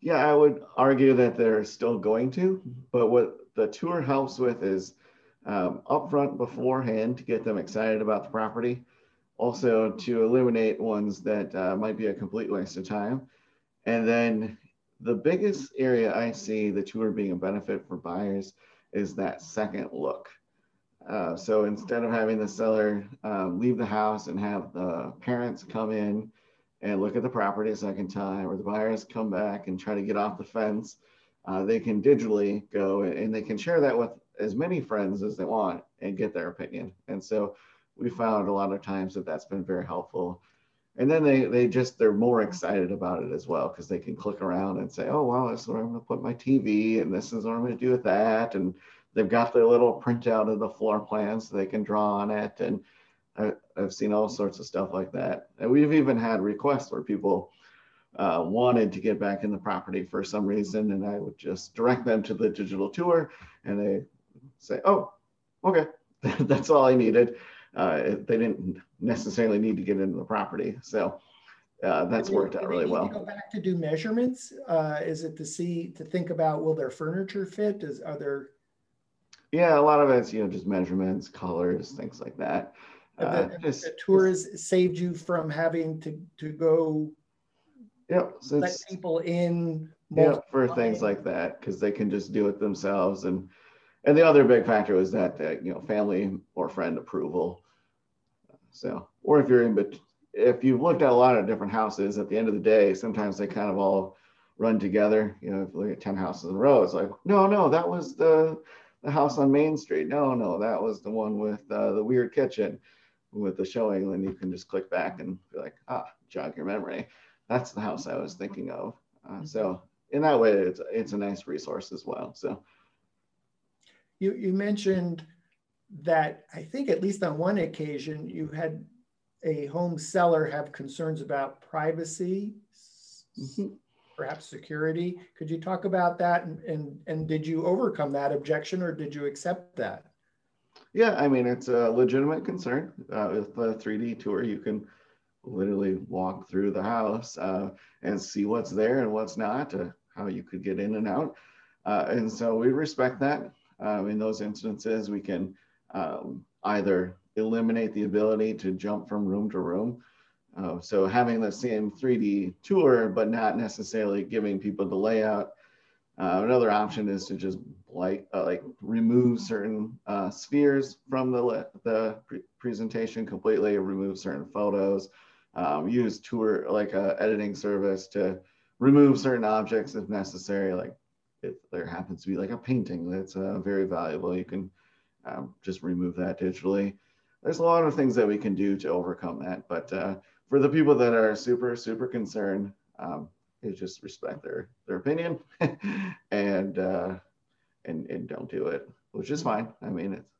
Yeah, I would argue that they're still going to, but what the tour helps with is um, upfront beforehand to get them excited about the property. Also to eliminate ones that uh, might be a complete waste of time. And then the biggest area I see the tour being a benefit for buyers is that second look. Uh, so instead of having the seller um, leave the house and have the parents come in and look at the property a second time, or the buyers come back and try to get off the fence, uh, they can digitally go and they can share that with as many friends as they want and get their opinion. And so we found a lot of times that that's been very helpful and then they they just they're more excited about it as well because they can click around and say oh wow this is where i'm going to put my tv and this is what i'm going to do with that and they've got their little printout of the floor plan so they can draw on it and I, have seen all sorts of stuff like that. And we've even had requests where people uh, wanted to get back in the property for some reason and i would just direct them to the digital tour and they say oh okay <laughs> that's all i needed uh, they didn't necessarily need to get into the property. So uh, that's worked out really well. go back to do measurements. Uh, is it to see to think about will their furniture fit? Is are there? Yeah, a lot of it's you know just measurements, colors, things like that. The, uh, just, the tours saved you from having to to go. Yep, so let people in. Yeah, for things like that because they can just do it themselves and and the other big factor was that uh, you know family or friend approval so, or if you're in, but if you've looked at a lot of different houses, at the end of the day, sometimes they kind of all run together. You know, if you look at 10 houses in a row, it's like, no, no, that was the, the house on Main Street. No, no, that was the one with uh, the weird kitchen with the showing. Then you can just click back and be like, ah, jog your memory. That's the house I was thinking of. Uh, so in that way, it's, it's a nice resource as well. So you, you mentioned that I think at least on one occasion you had a home seller have concerns about privacy, mm-hmm. perhaps security. Could you talk about that and, and, and did you overcome that objection or did you accept that? Yeah, I mean, it's a legitimate concern. Uh, with the 3D tour, you can literally walk through the house uh, and see what's there and what's not, uh, how you could get in and out. Uh, and so we respect that. Um, in those instances, we can um, either eliminate the ability to jump from room to room. Uh, so having the same 3D tour, but not necessarily giving people the layout. Uh, another option is to just like uh, like remove certain uh, spheres from the the pre presentation completely, remove certain photos, um, use tour like a editing service to remove certain objects if necessary. Like if there happens to be like a painting that's uh, very valuable, you can um, just remove that digitally. There's a lot of things that we can do to overcome that. But uh, for the people that are super, super concerned, um, just respect their, their opinion <laughs> and, uh, and, and don't do it, which is fine. I mean, it's,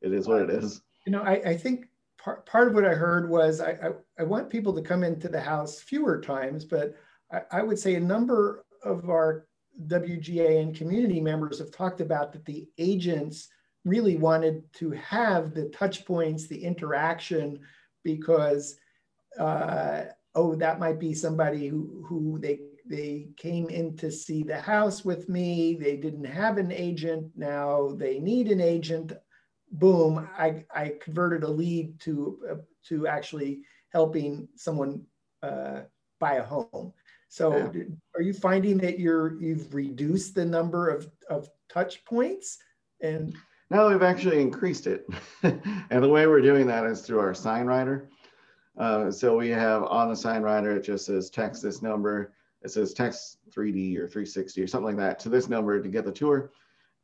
it is what it is. You know, I, I think part, part of what I heard was I, I, I want people to come into the house fewer times, but I, I would say a number of our WGA and community members have talked about that the agents really wanted to have the touch points, the interaction, because uh, oh, that might be somebody who who they they came in to see the house with me. They didn't have an agent. Now they need an agent. boom, I, I converted a lead to, uh, to actually helping someone uh, buy a home. So yeah. are you finding that you're, you've reduced the number of, of touch points and no, we've actually increased it. <laughs> and the way we're doing that is through our sign rider. Uh, so we have on the sign rider, it just says text this number. It says text 3D or 360 or something like that to this number to get the tour.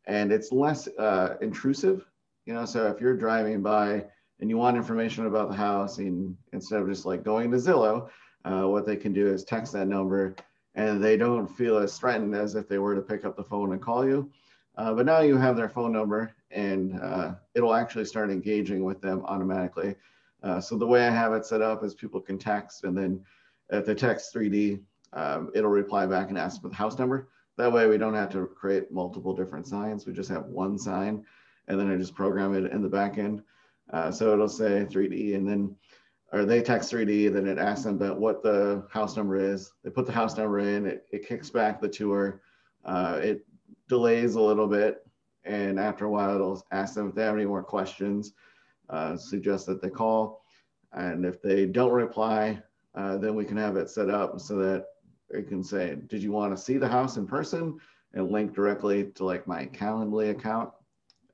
And it's less uh, intrusive, you know, so if you're driving by and you want information about the house and instead of just like going to Zillow, uh, what they can do is text that number and they don't feel as threatened as if they were to pick up the phone and call you. Uh, but now you have their phone number and uh, it'll actually start engaging with them automatically. Uh, so the way I have it set up is people can text and then if they text 3D, um, it'll reply back and ask for the house number. That way we don't have to create multiple different signs. We just have one sign and then I just program it in the back end. Uh, so it'll say 3D and then, or they text 3D, then it asks them about what the house number is. They put the house number in, it, it kicks back the tour. Uh, it delays a little bit. And after a while, it'll ask them if they have any more questions, uh, suggest that they call. And if they don't reply, uh, then we can have it set up so that it can say, did you want to see the house in person? And link directly to like my Calendly account.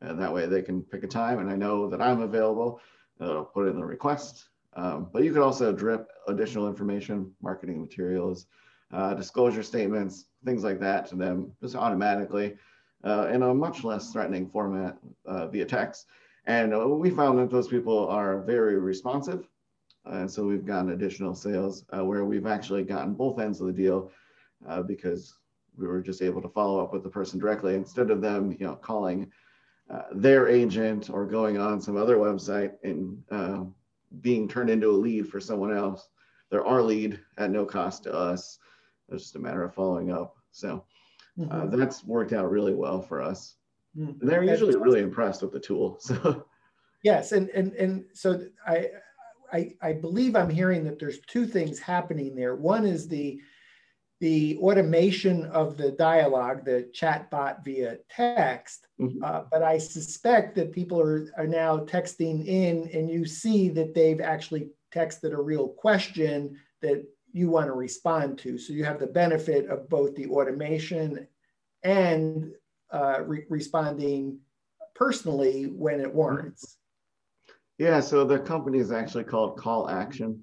And that way they can pick a time and I know that I'm available. It'll put in the request. Um, but you could also drip additional information, marketing materials, uh, disclosure statements, things like that to them just automatically uh, in a much less threatening format uh, via text. And uh, we found that those people are very responsive. And so we've gotten additional sales uh, where we've actually gotten both ends of the deal uh, because we were just able to follow up with the person directly instead of them, you know, calling their agent or going on some other website and being turned into a lead for someone else. They're our lead at no cost to us. It's just a matter of following up. So uh, mm-hmm. that's worked out really well for us. Mm-hmm. They're usually that's really impressed with the tool. So yes, and and and so I, I I believe I'm hearing that there's two things happening there. One is the the automation of the dialogue, the chat bot via text. Mm-hmm. Uh, but I suspect that people are, are now texting in and you see that they've actually texted a real question that you want to respond to. So you have the benefit of both the automation and uh, re responding personally when it warrants. Yeah, so the company is actually called Call Action.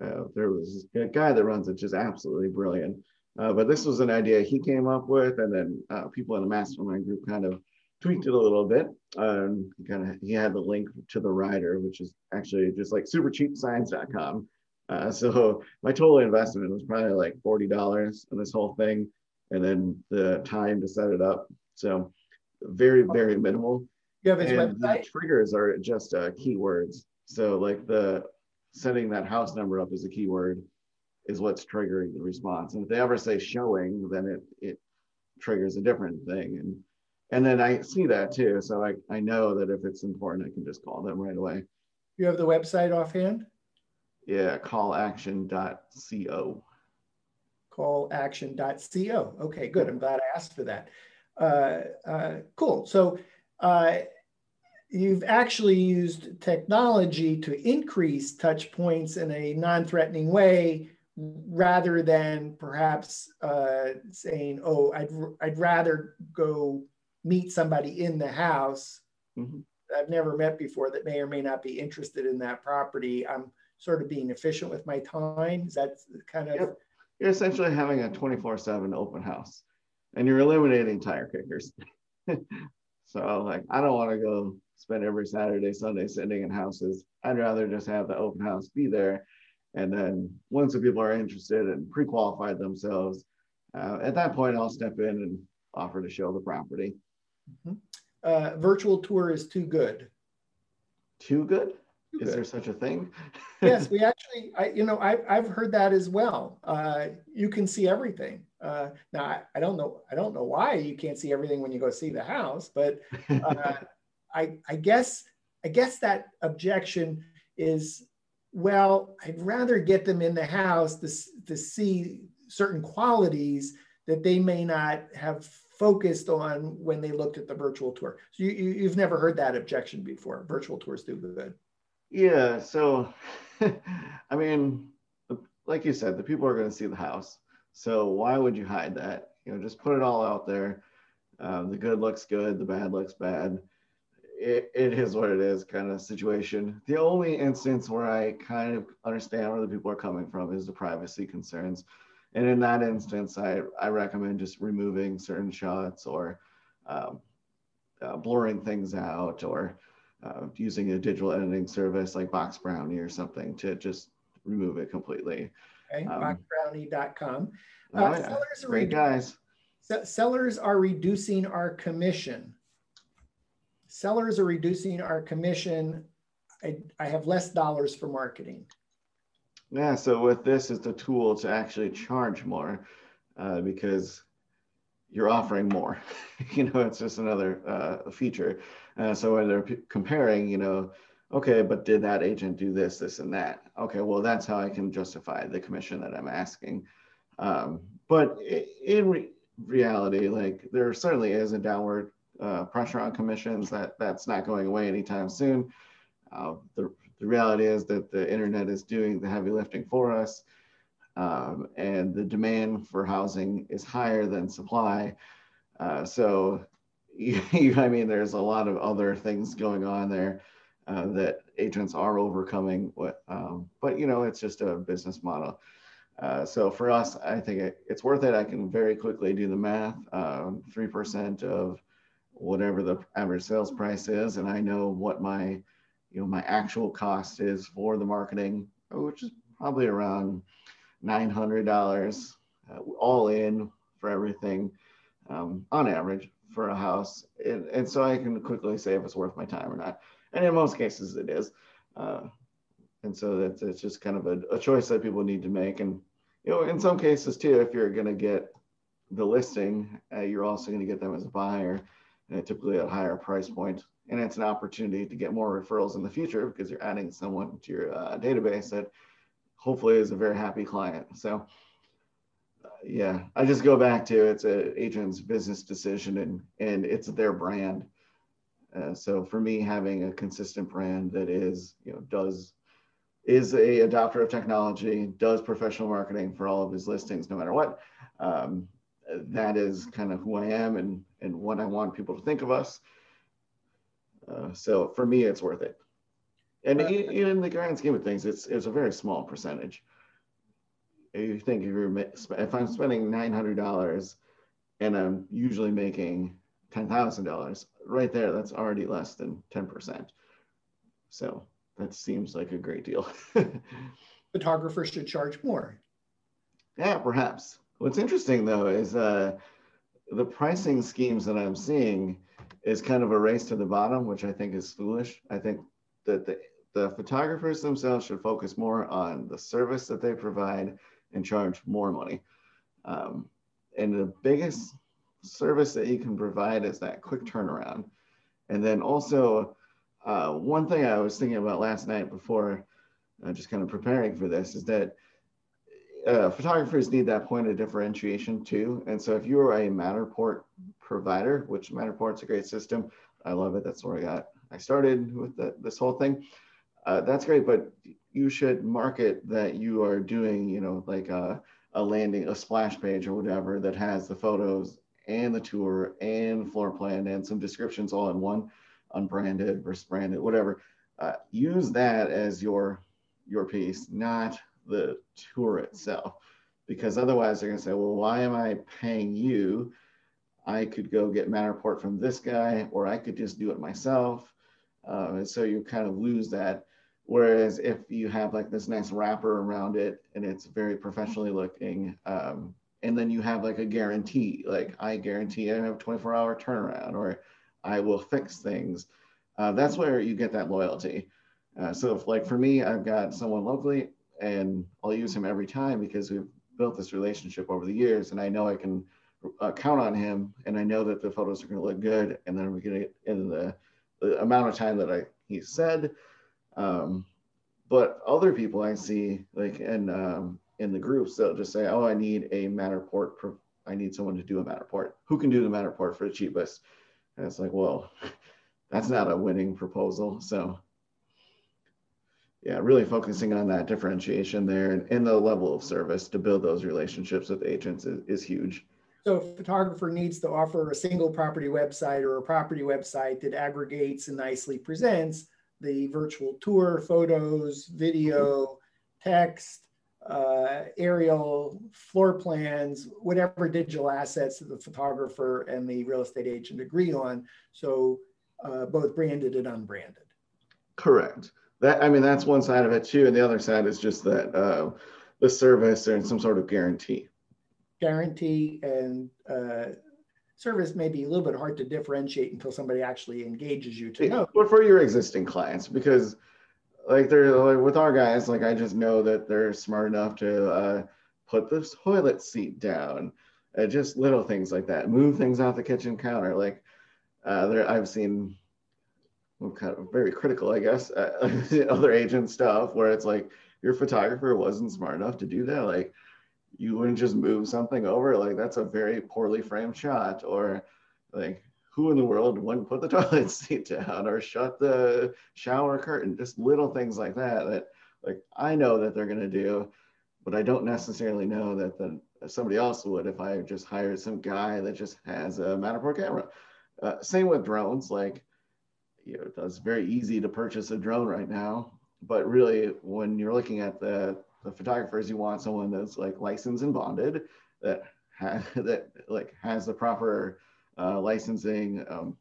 Uh, there was a guy that runs it, just absolutely brilliant. Uh, but this was an idea he came up with, and then uh, people in the mastermind group kind of tweaked it a little bit. Um, kind of he had the link to the rider, which is actually just like supercheapsigns.com. Uh, so <laughs> my total investment was probably like forty dollars in this whole thing, and then the time to set it up. So very very minimal. You have his and website. The triggers are just uh, keywords. So like the setting that house number up as a keyword is what's triggering the response. And if they ever say showing, then it it triggers a different thing. And and then I see that too. So I, I know that if it's important, I can just call them right away. You have the website offhand? Yeah, callaction.co. Callaction.co. Okay, good. I'm glad I asked for that. Uh, uh, cool. So uh, you've actually used technology to increase touch points in a non-threatening way rather than perhaps uh, saying, oh, I'd, I'd rather go meet somebody in the house mm-hmm. I've never met before that may or may not be interested in that property. I'm sort of being efficient with my time? Is that kind of? Yep. You're essentially having a 24 7 open house and you're eliminating tire kickers. <laughs> so, like, I don't want to go spend every Saturday, Sunday sitting in houses. I'd rather just have the open house be there. And then once the people are interested and pre qualified themselves, uh, at that point, I'll step in and offer to show the property. Mm-hmm. Uh, virtual tour is too good. Too good? Is there such a thing? yes, we <laughs> actually, I, you know, I've, I've heard that as well. Uh, you can see everything. Uh, now, I, I, don't know, I don't know why you can't see everything when you go see the house, but uh, <laughs> I, I guess, I guess that objection is, well, I'd rather get them in the house to, to see certain qualities that they may not have focused on when they looked at the virtual tour. So you, you, have never heard that objection before. Virtual tours do good. Yeah. So, <laughs> I mean, like you said, the people are going to see the house. So why would you hide that? You know, just put it all out there. Um, the good looks good, the bad looks bad. It, it is what it is kind of situation. The only instance where I kind of understand where the people are coming from is the privacy concerns. And in that instance, I, I recommend just removing certain shots or um, uh, blurring things out or uh, using a digital editing service like Box Brownie or something to just remove it completely. Okay, um, boxbrownie.com. Uh, oh, yeah. sellers are Great guys. Sellers are reducing our commission. Sellers are reducing our commission. I, I have less dollars for marketing. Yeah, so with this, it's a tool to actually charge more uh, because you're offering more. <laughs> you know, it's just another uh, feature. Uh, so when they're p- comparing, you know, okay, but did that agent do this, this, and that? Okay, well, that's how I can justify the commission that I'm asking. Um, but in re- reality, like there certainly is a downward uh, pressure on commissions that that's not going away anytime soon. Uh, the, the reality is that the internet is doing the heavy lifting for us. Um, and the demand for housing is higher than supply. Uh, so, <laughs> you, I mean, there's a lot of other things going on there uh, that agents are overcoming. What, um, but you know, it's just a business model. Uh, so for us, I think it, it's worth it. I can very quickly do the math. Um, three percent of whatever the average sales price is, and I know what my, you know, my actual cost is for the marketing, which is probably around nine hundred dollars, uh, all in for everything, um, on average for a house, and, and so I can quickly say if it's worth my time or not and in most cases it is. Uh, and so that's it's just kind of a, a, choice that people need to make. And you know, in some cases too, if you're going to get the listing, uh, you're also going to get them as a buyer, uh, typically at a higher price point. And it's an opportunity to get more referrals in the future because you're adding someone to your uh, database that hopefully is a very happy client. So uh, yeah, I just go back to it's a agent's business decision and and it's their brand uh, so for me, having a consistent brand that is, you know, does is a adopter of technology, does professional marketing for all of his listings, no matter what. Um, that is kind of who I am and and what I want people to think of us. Uh, so for me, it's worth it. And in, in, the grand scheme of things, it's it's a very small percentage. You think if you're if I'm spending nine hundred dollars, and I'm usually making $10,000 right there, that's already less than 10%. So that seems like a great deal. <laughs> Photographers should charge more. Yeah, perhaps. What's interesting though is uh, the pricing schemes that I'm seeing is kind of a race to the bottom, which I think is foolish. I think that the, the photographers themselves should focus more on the service that they provide and charge more money. Um, and the biggest service that you can provide is that quick turnaround. And then also, uh, one thing I was thinking about last night before uh, just kind of preparing for this is that uh, photographers need that point of differentiation too. And so if you are a Matterport provider, which Matterport's a great system, I love it. That's where I got, I started with the, this whole thing. Uh, that's great, but you should market that you are doing, you know, like a, a landing, a splash page or whatever that has the photos and the tour and floor plan and some descriptions all in one, unbranded versus branded, whatever. Uh, use that as your your piece, not the tour itself, because otherwise they're gonna say, well, why am I paying you? I could go get Matterport from this guy, or I could just do it myself. Uh, and so you kind of lose that. Whereas if you have like this nice wrapper around it and it's very professionally looking, um, and then you have like a guarantee like i guarantee i have a 24 hour turnaround or i will fix things uh, that's where you get that loyalty. Uh, so if like for me i've got someone locally and i'll use him every time because we've built this relationship over the years and i know i can uh, count on him and i know that the photos are going to look good and then we're going to in the, the amount of time that i he said um, but other people i see like in um, in the groups they'll just say, "Oh, I need a Matterport pro- I need someone to do a Matterport. Who can do the Matterport for the cheapest? And it's like, well, <laughs> that's not a winning proposal. So yeah, really focusing on that differentiation there and, and the level of service to build those relationships with agents is, is huge. So a photographer needs to offer a single property website or a property website that aggregates and nicely presents the virtual tour, photos, video, text, uh, aerial, floor plans, whatever digital assets that the photographer and the real estate agent agree on. So uh, both branded and unbranded. Correct. That I mean, that's one side of it too, and the other side is just that uh, the service and some sort of guarantee. Guarantee and uh, service may be a little bit hard to differentiate until somebody actually engages you to know. But for your existing clients, because like they're like with our guys, like I just know that they're smart enough to uh, put the toilet seat down, uh, just little things like that, move things off the kitchen counter. Like uh, there, I've seen well, kind of very critical, I guess, uh, <laughs> other agent stuff where it's like your photographer wasn't smart enough to do that. Like you wouldn't just move something over. Like that's a very poorly framed shot. Or like who in the world wouldn't put the <laughs> toilet seat down or shut the shower curtain? Just little things like that that like I know that they're gonna do, but I don't necessarily know that the somebody else would if I just hired some guy that just has a Matterport camera. Uh, same with drones. Like you know, it's very easy to purchase a drone right now. But really, when you're looking at the, the photographers, you want someone that's like licensed and bonded, that ha- <laughs> that like has the proper uh, licensing, um,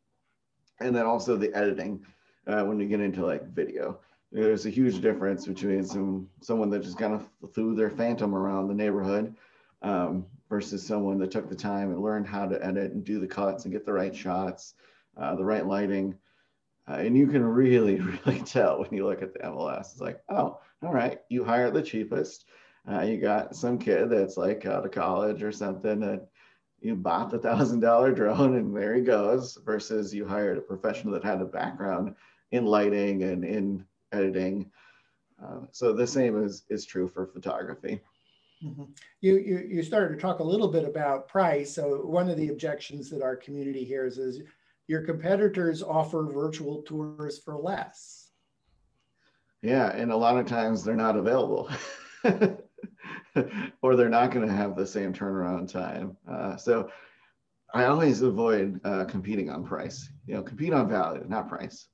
and then also the editing uh, when you get into like video. There's a huge difference between some someone that just kind of threw their phantom around the neighborhood um, versus someone that took the time and learned how to edit and do the cuts and get the right shots, uh, the right lighting. Uh, and you can really, <laughs> really tell when you look at the MLS. It's like, oh, all right, you hire the cheapest. Uh, you got some kid that's like out of college or something that you bought the thousand dollar drone and there he goes, versus you hired a professional that had a background in lighting and in editing. Uh, so the same is, is true for photography. Mm-hmm. You, you, you started to talk a little bit about price. So one of the objections that our community hears is your competitors offer virtual tours for less. Yeah, and a lot of times they're not available. <laughs> or they're not going to have the same turnaround time. Uh, so I always avoid uh, competing on price. You know, compete on value, not price.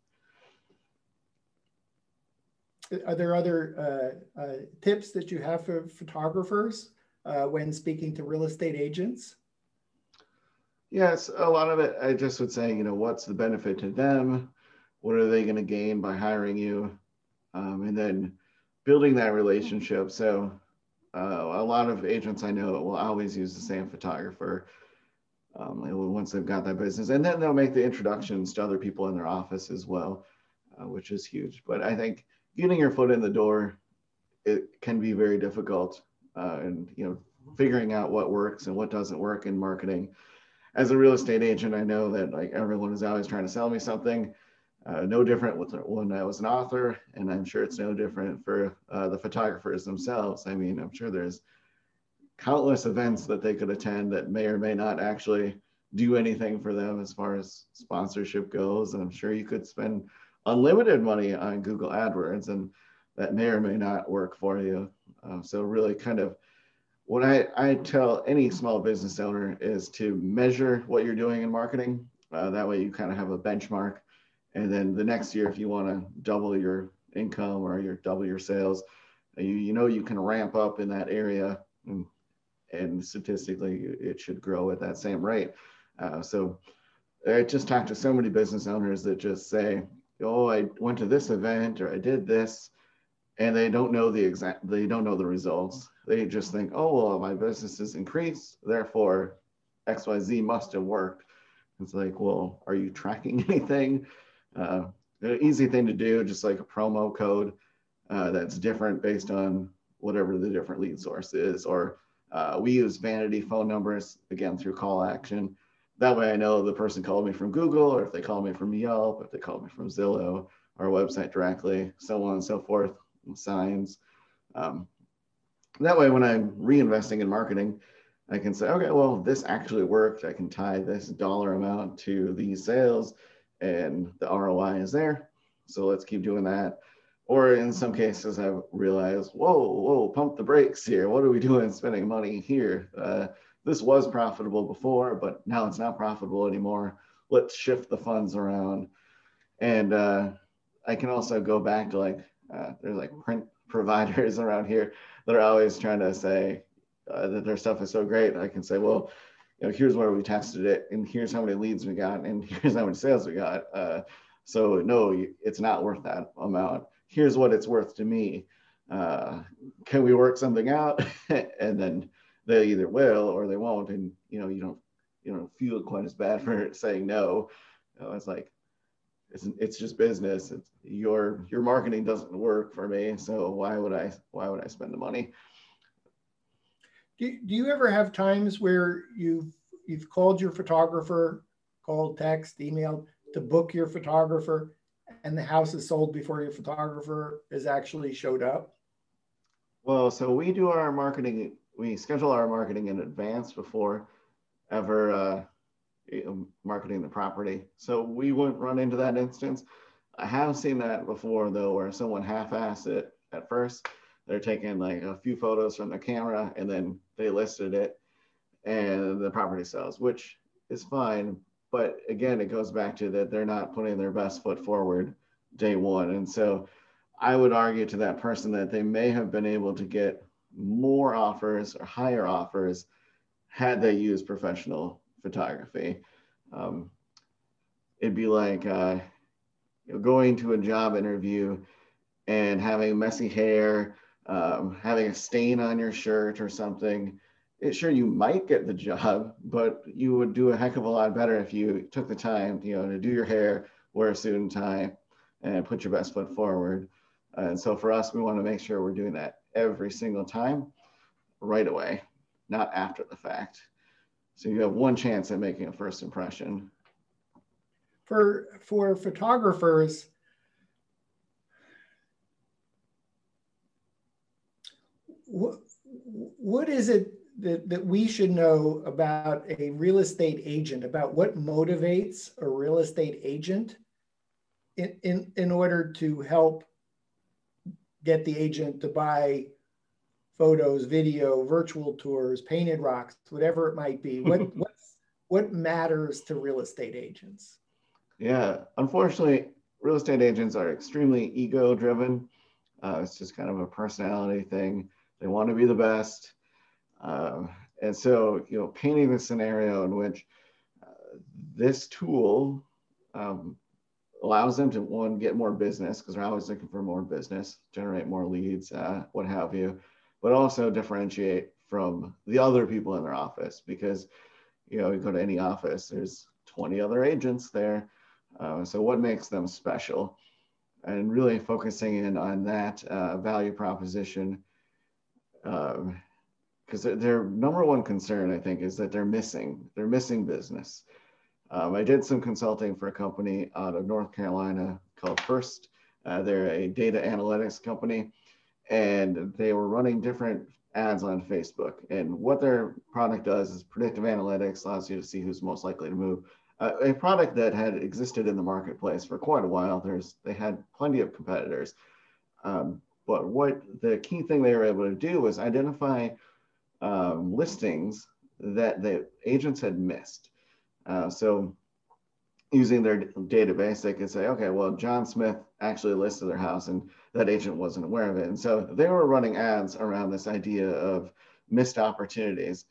Are there other uh, uh tips that you have for photographers uh, when speaking to real estate agents? Yes, a lot of it, I just would say, you know, what's the benefit to them? What are they going to gain by hiring you? Um, and then building that relationship. So, uh, a lot of agents I know will always use the same photographer um, once they've got that business. And then they'll make the introductions to other people in their office as well, uh, which is huge. But I think getting your foot in the door, it can be very difficult. Uh, and, you know, figuring out what works and what doesn't work in marketing as a real estate agent, I know that like everyone is always trying to sell me something. Uh, no different with when I was an author, and I'm sure it's no different for uh, the photographers themselves. I mean, I'm sure there's countless events that they could attend that may or may not actually do anything for them as far as sponsorship goes. And I'm sure you could spend unlimited money on Google AdWords, and that may or may not work for you. Uh, so really, kind of what I, I tell any small business owner is to measure what you're doing in marketing. Uh, that way you kind of have a benchmark. And then the next year, if you want to double your income or your double your sales, you, you know you can ramp up in that area and, and statistically it should grow at that same rate. Uh, so I just talked to so many business owners that just say, oh, I went to this event or I did this and they don't know the exact they don't know the results. They just think oh well my business has increased therefore xyz must have worked. It's like well are you tracking <laughs> anything? Uh, an easy thing to do just like a promo code uh, that's different based on whatever the different lead source is or uh, we use vanity phone numbers again through call action. That way i know the person called me from google or if they called me from yelp if they called me from zillow our website directly so on and so forth signs. Um, that way, when I'm reinvesting in marketing, I can say, okay, well, this actually worked. I can tie this dollar amount to these sales and the ROI is there. So let's keep doing that. Or in some cases, I've realized, whoa, whoa, pump the brakes here. What are we doing spending money here? Uh, this was profitable before, but now it's not profitable anymore. Let's shift the funds around. And uh, I can also go back to like, uh, there's like print <laughs> providers around here that are always trying to say uh, that their stuff is so great. I can say, well, you know, here's where we tested it, and here's how many leads we got, and <laughs> here's how many sales we got. Uh, so no, it's not worth that amount. Here's what it's worth to me. Uh, can we work something out? <laughs> and then they either will or they won't, and you know, you don't you don't feel quite as bad for saying no. You know, it's like it's it's just business. It's your your marketing doesn't work for me, so why would I why would I spend the money? Do, do you ever have times where you've you've called your photographer, called, text, emailed to book your photographer, and the house is sold before your photographer has actually showed up? Well, so we do our marketing. We schedule our marketing in advance before ever uh, Um, marketing the property. So we wouldn't run into that instance. I have seen that before though, where someone half-assed it at first. They're taking like a few photos from the camera and then they listed it and the property sells, which is fine. But again, it goes back to that they're not putting their best foot forward day one. And so I would argue to that person that they may have been able to get more offers or higher offers had they used professional photography. Um, it'd be like uh, you know, going to a job interview and having messy hair, um, having a stain on your shirt or something. It, sure, you might get the job, but you would do a heck of a lot better if you took the time, you know, to do your hair, wear a suit and tie, and put your best foot forward. And so for us, we want to make sure we're doing that every single time, right away, not after the fact. So you have one chance at making a first impression. For, for photographers, what, what is it that, that we should know about a real estate agent, about what motivates a real estate agent in, in, in order to help get the agent to buy photos, video, virtual tours, painted rocks, whatever it might be. What <laughs> what's, what matters to real estate agents? Yeah, unfortunately, real estate agents are extremely ego driven. Uh, it's just kind of a personality thing. They want to be the best. Uh, and so, you know, painting the scenario in which uh, this tool um, allows them to one get more business because they're always looking for more business, generate more leads, uh, what have you but also differentiate from the other people in their office because you know you go to any office there's 20 other agents there. Uh, so what makes them special? And really focusing in on that uh, value proposition because um, their number one concern i think is that they're missing they're missing business. Um, i did some consulting for a company out of north carolina called first. Uh, they're a data analytics company and they were running different ads on Facebook. And what their product does is predictive analytics allows you to see who's most likely to move. Uh, a product that had existed in the marketplace for quite a while. There's they had plenty of competitors, um, but what the key thing they were able to do was identify um, listings that the agents had missed. Uh, so using their database, they could say, okay, well, John Smith actually listed their house and that agent wasn't aware of it. And so they were running ads around this idea of missed opportunities.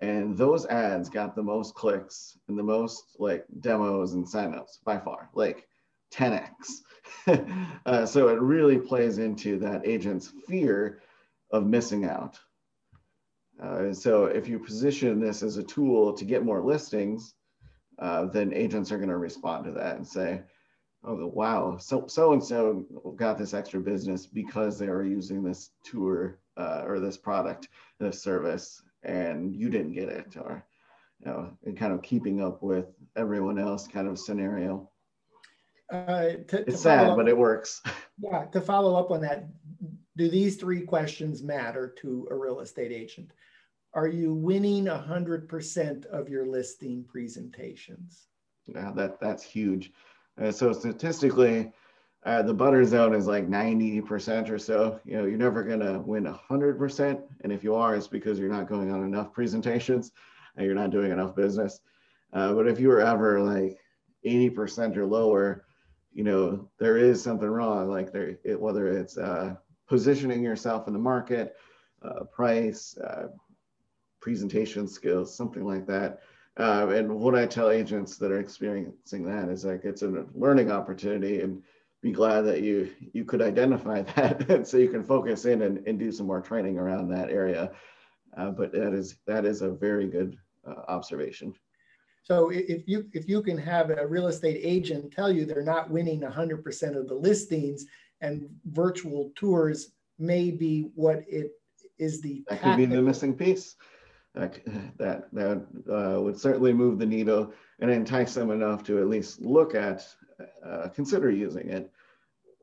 And those ads got the most clicks and the most like demos and signups by far, like 10x. <laughs> uh, so it really plays into that agent's fear of missing out. Uh, so if you position this as a tool to get more listings, uh, then agents are going to respond to that and say, oh, wow, so, so and so got this extra business because they were using this tour uh, or this product, this service, and you didn't get it, or, you know, and kind of keeping up with everyone else kind of scenario. Uh, to, it's sad, up, but it works. <laughs> Yeah, to follow up on that, do these three questions matter to a real estate agent? are you winning 100% of your listing presentations? Yeah, that, that's huge. Uh, so statistically, uh, the butter zone is like 90% or so. You know, you're never going to win 100%. And if you are, it's because you're not going on enough presentations and you're not doing enough business. Uh, but if you were ever like 80% or lower, you know, there is something wrong. Like there, it, whether it's uh, positioning yourself in the market, uh, price, uh, presentation skills, something like that. Uh, and what I tell agents that are experiencing that is like it's a learning opportunity and be glad that you you could identify <laughs> that so you can focus in and, and do some more training around that area. Uh, but that is that is a very good uh, observation. So if you if you can have a real estate agent tell you they're not winning 100% of the listings and virtual tours may be what it is the that could be the missing piece that that uh, would certainly move the needle and entice them enough to at least look at uh, consider using it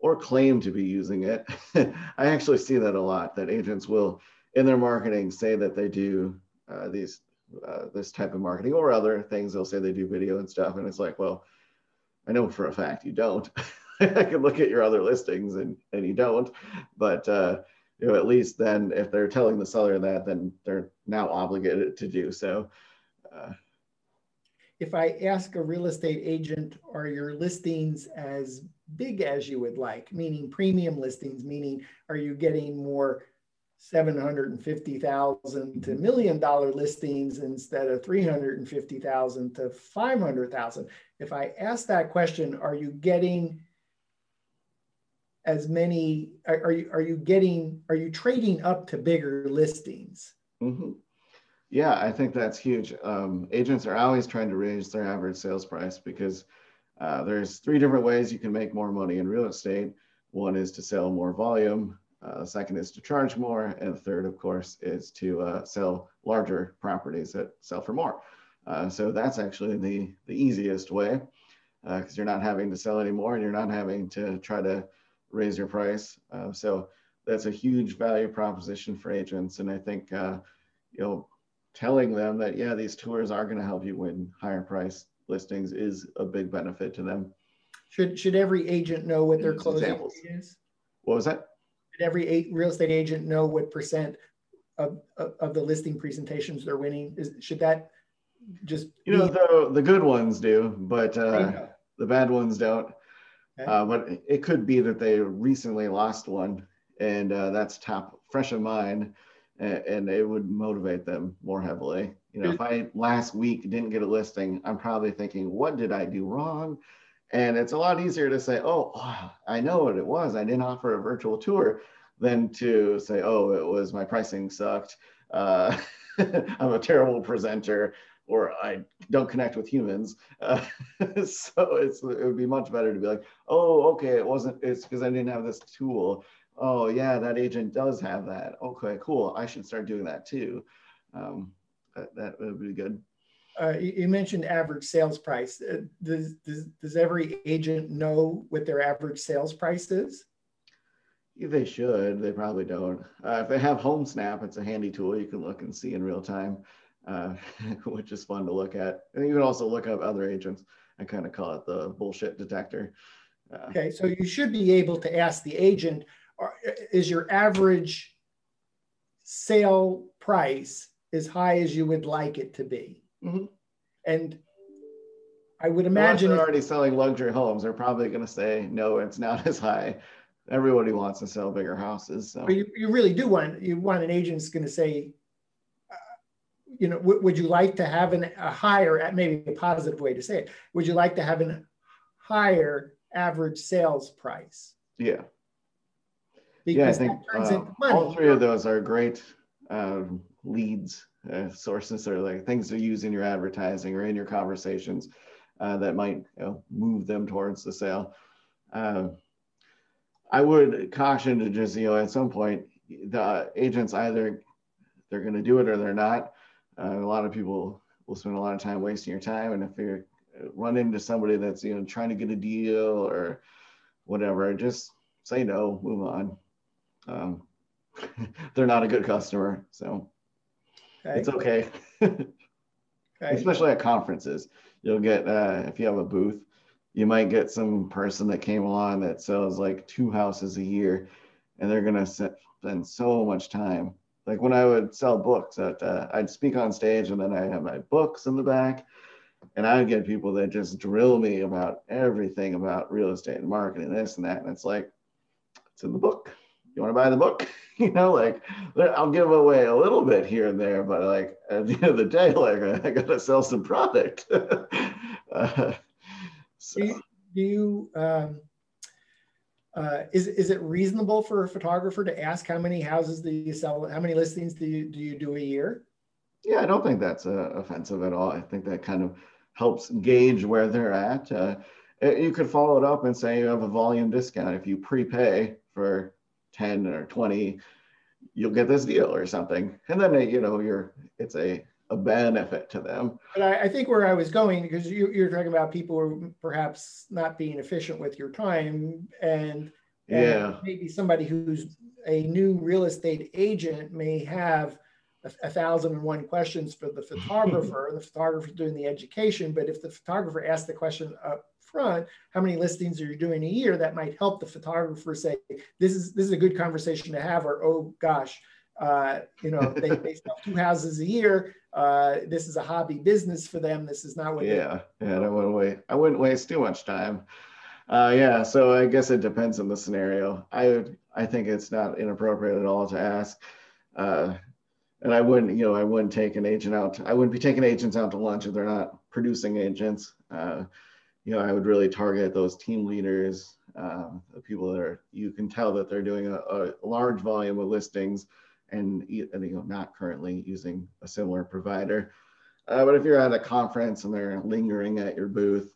or claim to be using it <laughs> i actually see that a lot that agents will in their marketing say that they do uh, these uh, this type of marketing or other things. They'll say they do video and stuff, and it's like, well, I know for a fact you don't. <laughs> I can look at your other listings and and you don't, but uh, you know at least then if they're telling the seller that, then they're now obligated to do so. Uh, if I ask a real estate agent, are your listings as big as you would like? Meaning premium listings, meaning are you getting more 750,000 to million dollar listings instead of 350,000 to 500,000. If I ask that question, are you getting as many, are, are, you, are you getting, are you trading up to bigger listings? Mm-hmm. Yeah, I think that's huge. Um, agents are always trying to raise their average sales price because uh, there's three different ways you can make more money in real estate. One is to sell more volume. Uh, second is to charge more. And third, of course, is to uh, sell larger properties that sell for more. Uh, so that's actually the, the easiest way because uh, you're not having to sell anymore and you're not having to try to raise your price. Uh, so that's a huge value proposition for agents. And I think, uh, you know, telling them that, yeah, these tours are going to help you win higher price listings is a big benefit to them. Should, should every agent know what their closing examples. is? What was that? Should every real estate agent know what percent of, of, of the listing presentations they're winning? Is, should that just you know the the good ones do, but uh, the bad ones don't. Okay. Uh, but it could be that they recently lost one, and uh, that's top fresh in mind, and, and, it would motivate them more heavily. You know, if I last week didn't get a listing, I'm probably thinking, what did I do wrong? And it's a lot easier to say, oh, I know what it was. I didn't offer a virtual tour than to say, oh, it was my pricing sucked. Uh, <laughs> I'm a terrible presenter or I don't connect with humans. Uh, <laughs> so it's, it would be much better to be like, oh, okay, it wasn't, it's because I didn't have this tool. Oh, yeah, that agent does have that. Okay, cool. I should start doing that too. Um, that, that would be good uh, you mentioned average sales price. Uh, does, does, does every agent know what their average sales price is? They should. They probably don't. Uh, if they have HomeSnap, it's a handy tool you can look and see in real time, uh, <laughs> which is fun to look at. And you can also look up other agents. I kind of call it the bullshit detector. Uh, okay, so you should be able to ask the agent, is your average sale price as high as you would like it to be? Mm-hmm. And I would imagine they're already selling luxury homes. They're probably going to say no, it's not as high. Everybody wants to sell bigger houses. So. But you, you really do want you want an agent that's going to say, you know, w- would you like to have an, a higher, maybe a positive way to say it? Would you like to have a higher average sales price? Yeah. Because yeah, I think uh, all three of those are great uh, leads uh, sources or like things to use in your advertising or in your conversations uh, that might you know, move them towards the sale. Uh, I would caution to just, you know, at some point, the agents either they're going to do it or they're not. Uh, a lot of people will spend a lot of time wasting your time. And if you run into somebody that's, you know, trying to get a deal or whatever, just say no, move on. Um, <laughs> they're not a good customer. So okay. it's okay. <laughs> okay. Especially at conferences, you'll get uh, if you have a booth, you might get some person that came along that sells like two houses a year, and they're gonna spend so much time. Like when I would sell books, uh, I'd speak on stage, and then I have my books in the back, and I would get people that just drill me about everything about real estate and marketing, this and that, and it's like it's in the book. You want to buy the book? <laughs> you know, like I'll give away a little bit here and there, but like at the end of the day, <laughs> like I got to sell some product. <laughs> uh, so. Do you, do you um, uh, is, is it reasonable for a photographer to ask how many houses do you sell? How many listings do you, do you do a year? Yeah, I don't think that's uh, offensive at all. I think that kind of helps gauge where they're at. Uh, you could follow it up and say you have a volume discount. If you prepay for 10 or 20, you'll get this deal or something. And then, you know, you're, it's a, a benefit to them. But I, I think where I was going, because you, you're talking about people who are perhaps not being efficient with your time and, and yeah. maybe somebody who's a new real estate agent may have a, a thousand and one questions for the <laughs> photographer. the photographer doing the education, but if the photographer asks the question up front, how many listings are you doing a year? That might help the photographer say, this is this is a good conversation to have, or oh gosh, uh, you know, they, <laughs> they sell two houses a year. Uh, this is a hobby business for them. This is not what. Yeah, yeah. I wouldn't wait. I wouldn't waste too much time. Uh, yeah, so I guess it depends on the scenario. I would, I think it's not inappropriate at all to ask. Uh, and I wouldn't, you know, I wouldn't take an agent out. I wouldn't be taking agents out to lunch if they're not producing agents. Uh, you know, I would really target those team leaders, um, the people that are, you can tell that they're doing a, a large volume of listings and, you know, not currently using a similar provider. Uh, but if you're at a conference and they're lingering at your booth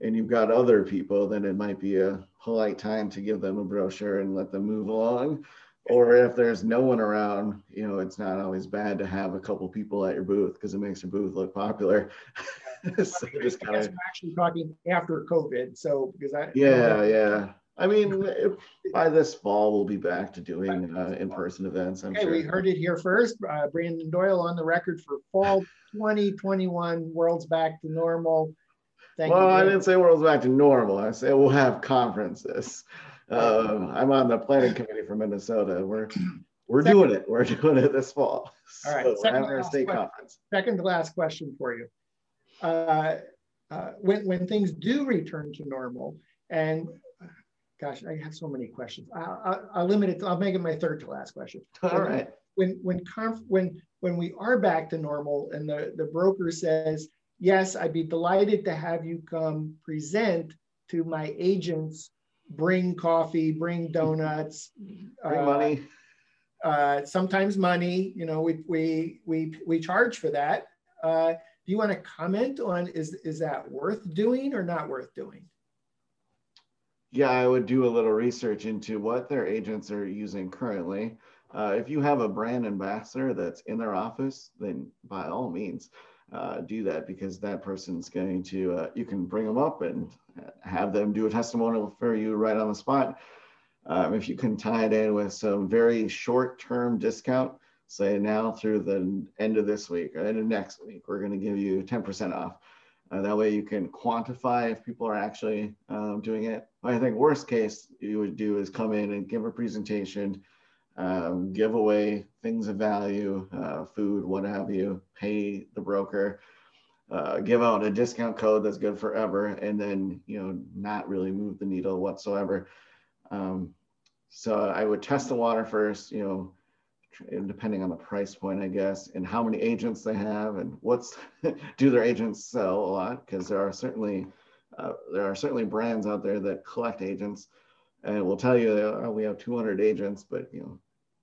and you've got other people, then it might be a polite time to give them a brochure and let them move along. Or if there's no one around, you know, it's not always bad to have a couple people at your booth because it makes your booth look popular. <laughs> so just kind of actually talking after COVID. So because I yeah yeah. I mean, by this fall we'll be back to doing uh, in-person events. I'm okay, sure. we heard it here first. Uh, Brandon Doyle on the record for fall 2021. World's back to normal. Thank well, you. I didn't say world's back to normal. I said we'll have conferences. Uh, I'm on the planning committee for Minnesota. We're we're second, doing it. We're <laughs> doing it this fall. All right. So second, to state question, conference. second to last question for you uh, uh, when, when things do return to normal, and gosh, I have so many questions. I'll, I'll, limit it. I'll make it my third to last question. <laughs> All right. When when conf, when when we are back to normal, and the the broker says, "Yes, I'd be delighted to have you come present to my agents. Bring coffee, bring donuts, <laughs> bring uh, money." Uh, sometimes money. You know, we we we we charge for that. Uh, do you want to comment on is is that worth doing or not worth doing? Yeah, I would do a little research into what their agents are using currently. Uh, if you have a brand ambassador that's in their office, then by all means, uh, do that because that person's going to, uh, you can bring them up and have them do a testimonial for you right on the spot. Um, if you can tie it in with some very short term discount, say now through the end of this week or end of next week, we're going to give you 10% off. Uh, that way you can quantify if people are actually um, doing it. I think worst case you would do is come in and give a presentation, um, give away things of value, uh, food, what have you, pay the broker, uh, give out a discount code that's good forever, and then you know not really move the needle whatsoever. Um, so I would test the water first, you know, depending on the price point, I guess, and how many agents they have, and what's <laughs> do their agents sell a lot? Because there are certainly uh, there are certainly brands out there that collect agents, and will tell you oh, we have 200 agents, but you know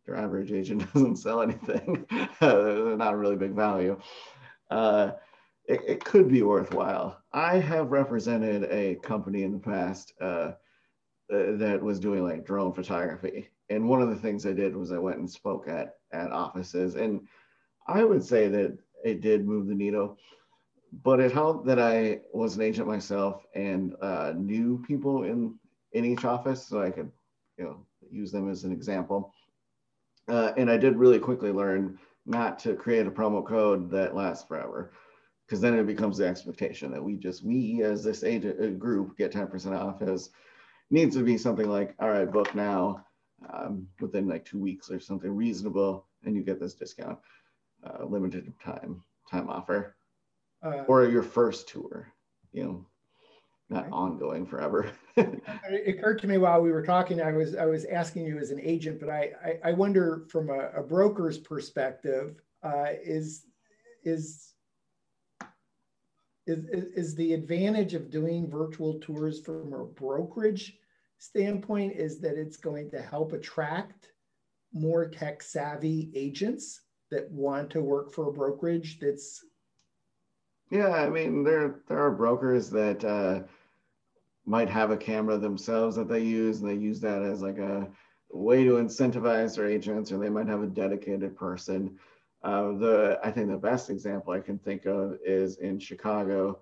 their average agent <laughs> doesn't sell anything. <laughs> They're not a really big value. Uh, it, it, could be worthwhile. I have represented a company in the past uh, that was doing like drone photography and one of the things I did was I went and spoke at at offices, and I would say that it did move the needle. But it helped that I was an agent myself and uh, knew people in in each office, so I could you know use them as an example. Uh, and I did really quickly learn not to create a promo code that lasts forever because then it becomes the expectation that we just we as this agent uh, group get 10% off as needs to be something like all right book now um, within like two weeks or something reasonable and you get this discount uh, limited time time offer. Uh, or your first tour you know not ongoing forever. <laughs> It occurred to me while we were talking i was i was asking you as an agent but i i, I wonder from a, a broker's perspective uh, is is is, is the advantage of doing virtual tours from a brokerage standpoint is that it's going to help attract more tech savvy agents that want to work for a brokerage that's yeah i mean there there are brokers that uh, might have a camera themselves that they use and they use that as like a way to incentivize their agents or they might have a dedicated person uh, the I think the best example I can think of is in Chicago.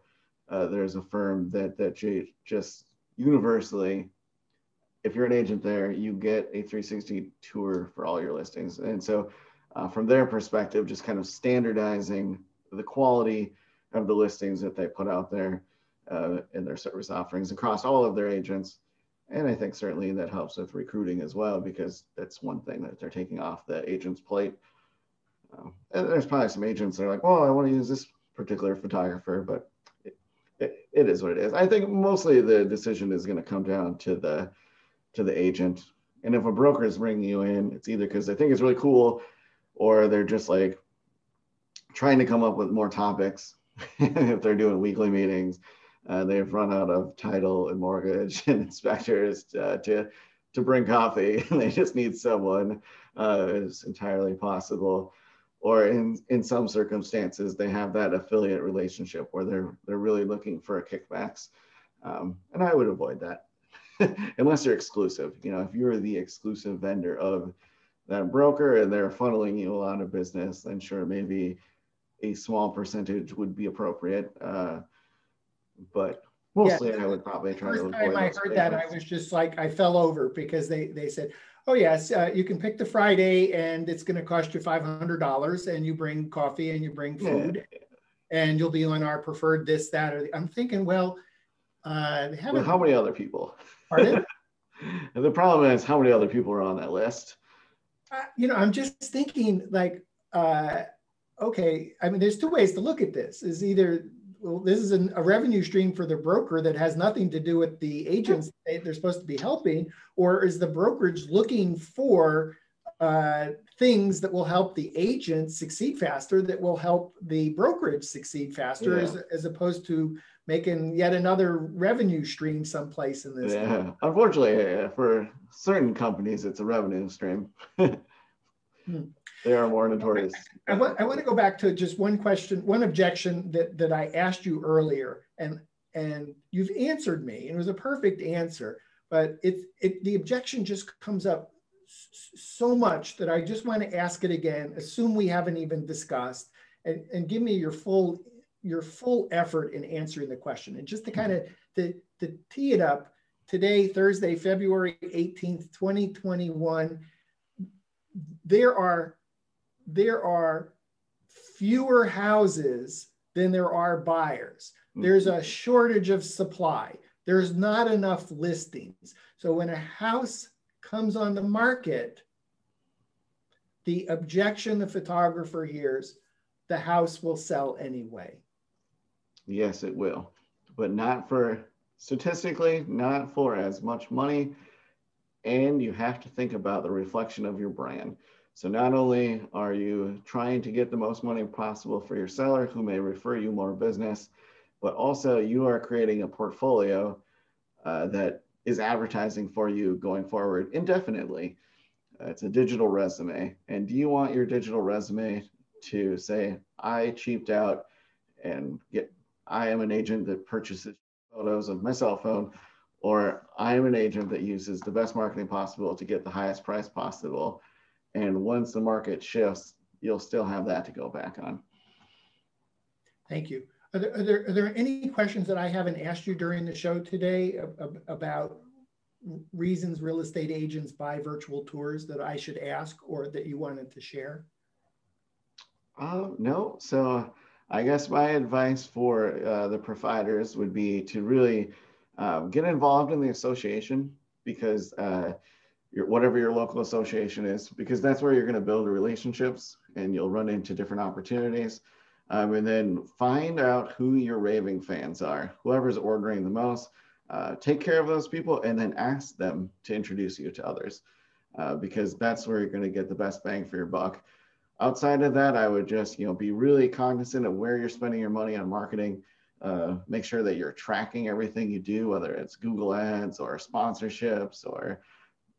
Uh, there's a firm that that just universally, if you're an agent there, you get a 360 tour for all your listings. And so, uh, from their perspective, just kind of standardizing the quality of the listings that they put out there uh, in their service offerings across all of their agents. And I think certainly that helps with recruiting as well, because that's one thing that they're taking off the agent's plate um, and there's probably some agents that are like, well, I want to use this particular photographer, but it, it, it is what it is. I think mostly the decision is going to come down to the to the agent. And if a broker is bringing you in, it's either because they think it's really cool, or they're just like trying to come up with more topics. <laughs> if they're doing weekly meetings, uh, they've run out of title and mortgage <laughs> and inspectors uh, to to bring coffee, and <laughs> they just need someone. Uh, it's entirely possible or in, in some circumstances, they have that affiliate relationship where they're, they're really looking for a kickbacks. Um, and I would avoid that <laughs> unless you're exclusive. You know, if you're the exclusive vendor of that broker and they're funneling you a lot of business, then sure, maybe a small percentage would be appropriate. Uh, but mostly yeah. I would probably try to avoid. Time I heard that, I was just like, I fell over because they, they said, oh yes, uh, you can pick the Friday and it's going to cost you $500 and you bring coffee and you bring food yeah. and you'll be on our preferred this, that, or the, I'm thinking, well, uh, well, how many other people? Pardon? <laughs> the problem is how many other people are on that list? Uh, you know, I'm just thinking like, uh, okay, I mean, there's two ways to look at this is either well, this is an, a revenue stream for the broker that has nothing to do with the agents they, are supposed to be helping, or is the brokerage looking for uh, things that will help the agent succeed faster, that will help the brokerage succeed faster, yeah. as, as opposed to making yet another revenue stream someplace in this. Yeah, company. unfortunately, for certain companies, it's a revenue stream. <laughs> hmm they are more notorious. I, I, want, I want to go back to just one question, one objection that, that I asked you earlier, and and you've answered me, and it was a perfect answer. But it, it the objection just comes up so much that I just want to ask it again. Assume we haven't even discussed, and, and give me your full your full effort in answering the question. And just to kind of to, to tee it up, today, Thursday, February 18th, 2021, there are there are fewer houses than there are buyers. Mm-hmm. There's a shortage of supply. There's not enough listings. So when a house comes on the market, the objection the photographer hears, the house will sell anyway. Yes, it will, but not for statistically, not for as much money. And you have to think about the reflection of your brand. So not only are you trying to get the most money possible for your seller who may refer you more business, but also you are creating a portfolio uh, that is advertising for you going forward indefinitely. Uh, it's a digital resume. And do you want your digital resume to say, I cheaped out and get, I am an agent that purchases photos of my cell phone, or I am an agent that uses the best marketing possible to get the highest price possible and once the market shifts, you'll still have that to go back on. Thank you. Are there, are there, are there any questions that I haven't asked you during the show today about reasons real estate agents buy virtual tours that I should ask or that you wanted to share? Uh, no. So I guess my advice for uh, the providers would be to really um, get involved in the association because uh, your, whatever your local association is, because that's where you're going to build relationships and you'll run into different opportunities. Um, and then find out who your raving fans are, whoever's ordering the most. Uh, take care of those people and then ask them to introduce you to others uh, because that's where you're going to get the best bang for your buck. Outside of that, I would just you know be really cognizant of where you're spending your money on marketing. Uh, make sure that you're tracking everything you do, whether it's Google Ads or sponsorships or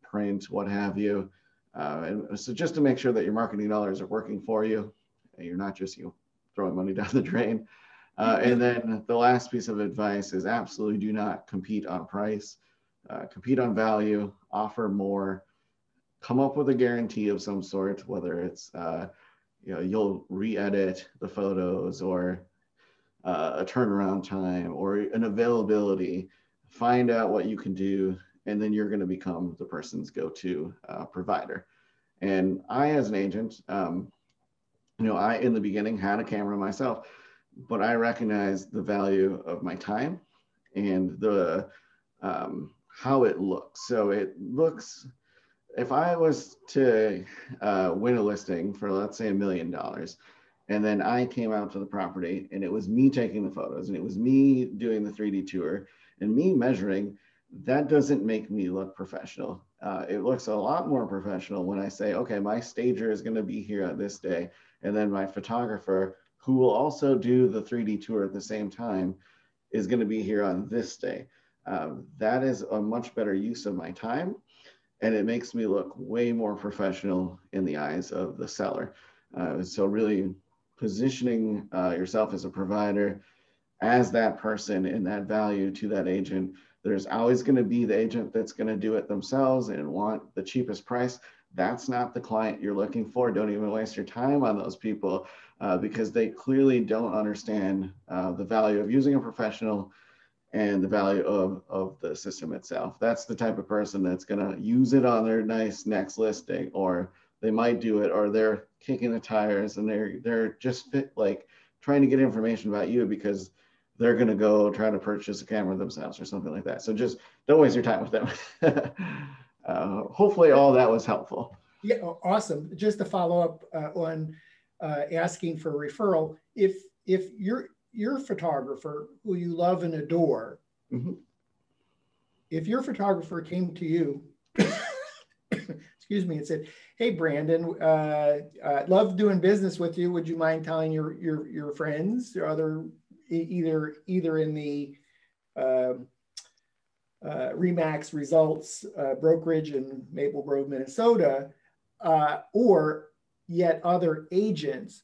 print, what have you. Uh, and so just to make sure that your marketing dollars are working for you, and you're not just you know, throwing money <laughs> down the drain. Uh, and then the last piece of advice is absolutely do not compete on price, uh, compete on value, offer more, come up with a guarantee of some sort, whether it's, uh, you know, you'll re-edit the photos or uh, a turnaround time or an availability, find out what you can do, and then you're going to become the person's go-to uh, provider. And I, as an agent, um, you know, I in the beginning had a camera myself, but I recognized the value of my time and the um, how it looks. So it looks if I was to uh, win a listing for let's say a million dollars, and then I came out to the property and it was me taking the photos and it was me doing the 3D tour and me measuring, that doesn't make me look professional. Uh, it looks a lot more professional when I say, okay, my stager is going to be here at this day, and then my photographer, who will also do the 3D tour at the same time, is going to be here on this day. Um, that is a much better use of my time and it makes me look way more professional in the eyes of the seller. Uh, so really positioning uh, yourself as a provider as that person and that value to that agent. There's always going to be the agent that's going to do it themselves and want the cheapest price. That's not the client you're looking for. Don't even waste your time on those people uh, because they clearly don't understand uh, the value of using a professional and the value of, of the system itself. That's the type of person that's to use it on their nice next listing, or they might do it, or they're kicking the tires and they're they're just fit, like trying to get information about you because they're going to go try to purchase a camera themselves or something like that. So just don't waste your time with them. <laughs> uh, hopefully, all that was helpful. Yeah, awesome. Just to follow up uh, on uh, asking for a referral, if if you're your photographer who you love and adore, mm-hmm. if your photographer came to you, <coughs> excuse me, and said, "Hey, Brandon, uh, uh, love doing business with you. Would you mind telling your your your friends or other either either in the uh, uh, Remax Results uh, brokerage in Maple Grove, Minnesota, uh, or yet other agents?"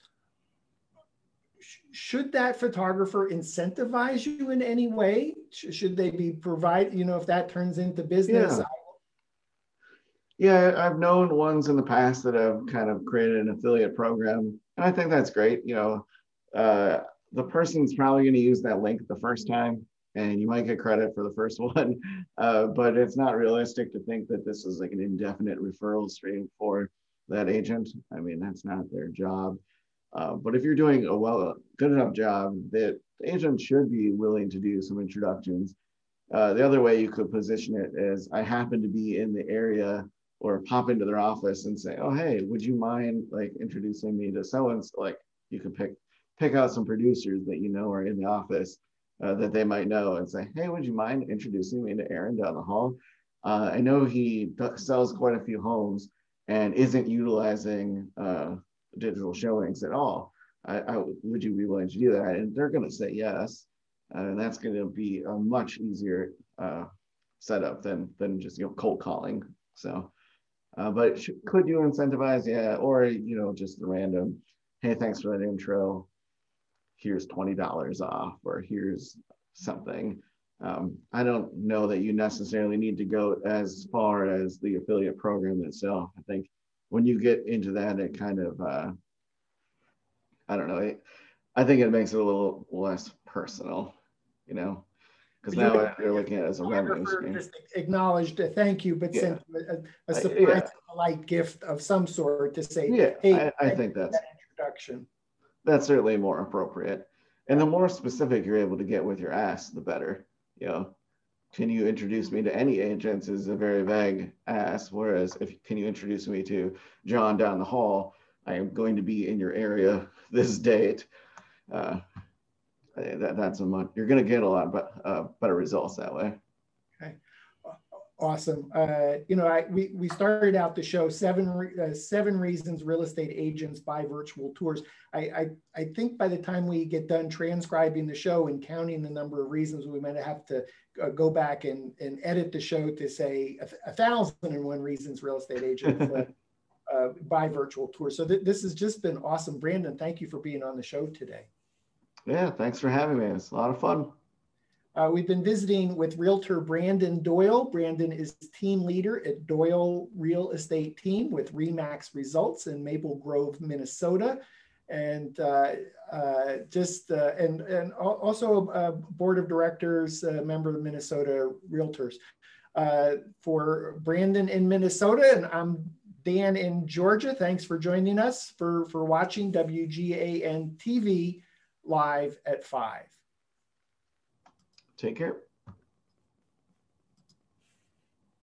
Should that photographer incentivize you in any way? Should they be provide, you know, if that turns into business? Yeah. yeah, I've known ones in the past that have kind of created an affiliate program. And I think that's great. You know, uh, the person's probably going to use that link the first time and you might get credit for the first <laughs> one. Uh, but it's not realistic to think that this is like an indefinite referral stream for that agent. I mean, that's not their job. Uh, but if you're doing a well, good enough job, that the agent should be willing to do some introductions. Uh, the other way you could position it is I happen to be in the area or pop into their office and say, oh, hey, would you mind like introducing me to someone? Like you could pick, pick out some producers that you know are in the office uh, that they might know and say, hey, would you mind introducing me to Aaron down the hall? Uh, I know he sells quite a few homes and isn't utilizing uh, digital showings at all. I, I, would you be willing to do that? And they're going to say yes, and that's going to be a much easier uh, setup than than just you know cold calling. So, uh, but sh- could you incentivize? Yeah, or you know just the random, hey, thanks for that intro. Here's twenty dollars off, or here's something. Um, I don't know that you necessarily need to go as far as the affiliate program itself. I think when you get into that, it kind of, uh, I don't know. It, I think it makes it a little less personal, you know, because now you, they're looking at it as a revenue stream. Just acknowledged a thank you, but yeah. sent a, a surprise, yeah. polite gift of some sort to say, yeah, hey, I, I think that's that introduction. that's certainly more appropriate. And the more specific you're able to get with your ask, the better. You know, can you introduce me to any agents is a very vague ask. Whereas if can you introduce me to John down the hall, I am going to be in your area <laughs> this date. Uh, that, that's a much, you're going to get a lot but, uh, better results that way. Awesome. Uh, you know, I, we, we started out the show seven uh, seven reasons real estate agents buy virtual tours. I, I, I think by the time we get done transcribing the show and counting the number of reasons, we might have to uh, go back and, and edit the show to say a, a thousand and one reasons real estate agents uh, <laughs> uh, buy virtual tours. So th this has just been awesome. Brandon, thank you for being on the show today. Yeah, thanks for having me. It's a lot of fun. Uh, we've been visiting with Realtor Brandon Doyle. Brandon is team leader at Doyle Real Estate Team with Remax Results in Maple Grove, Minnesota. And uh, uh, just, uh, and, and also a board of directors, member of Minnesota Realtors. Uh, for Brandon in Minnesota, and I'm Dan in Georgia. Thanks for joining us for, for watching WGAN TV live at 5. Take care.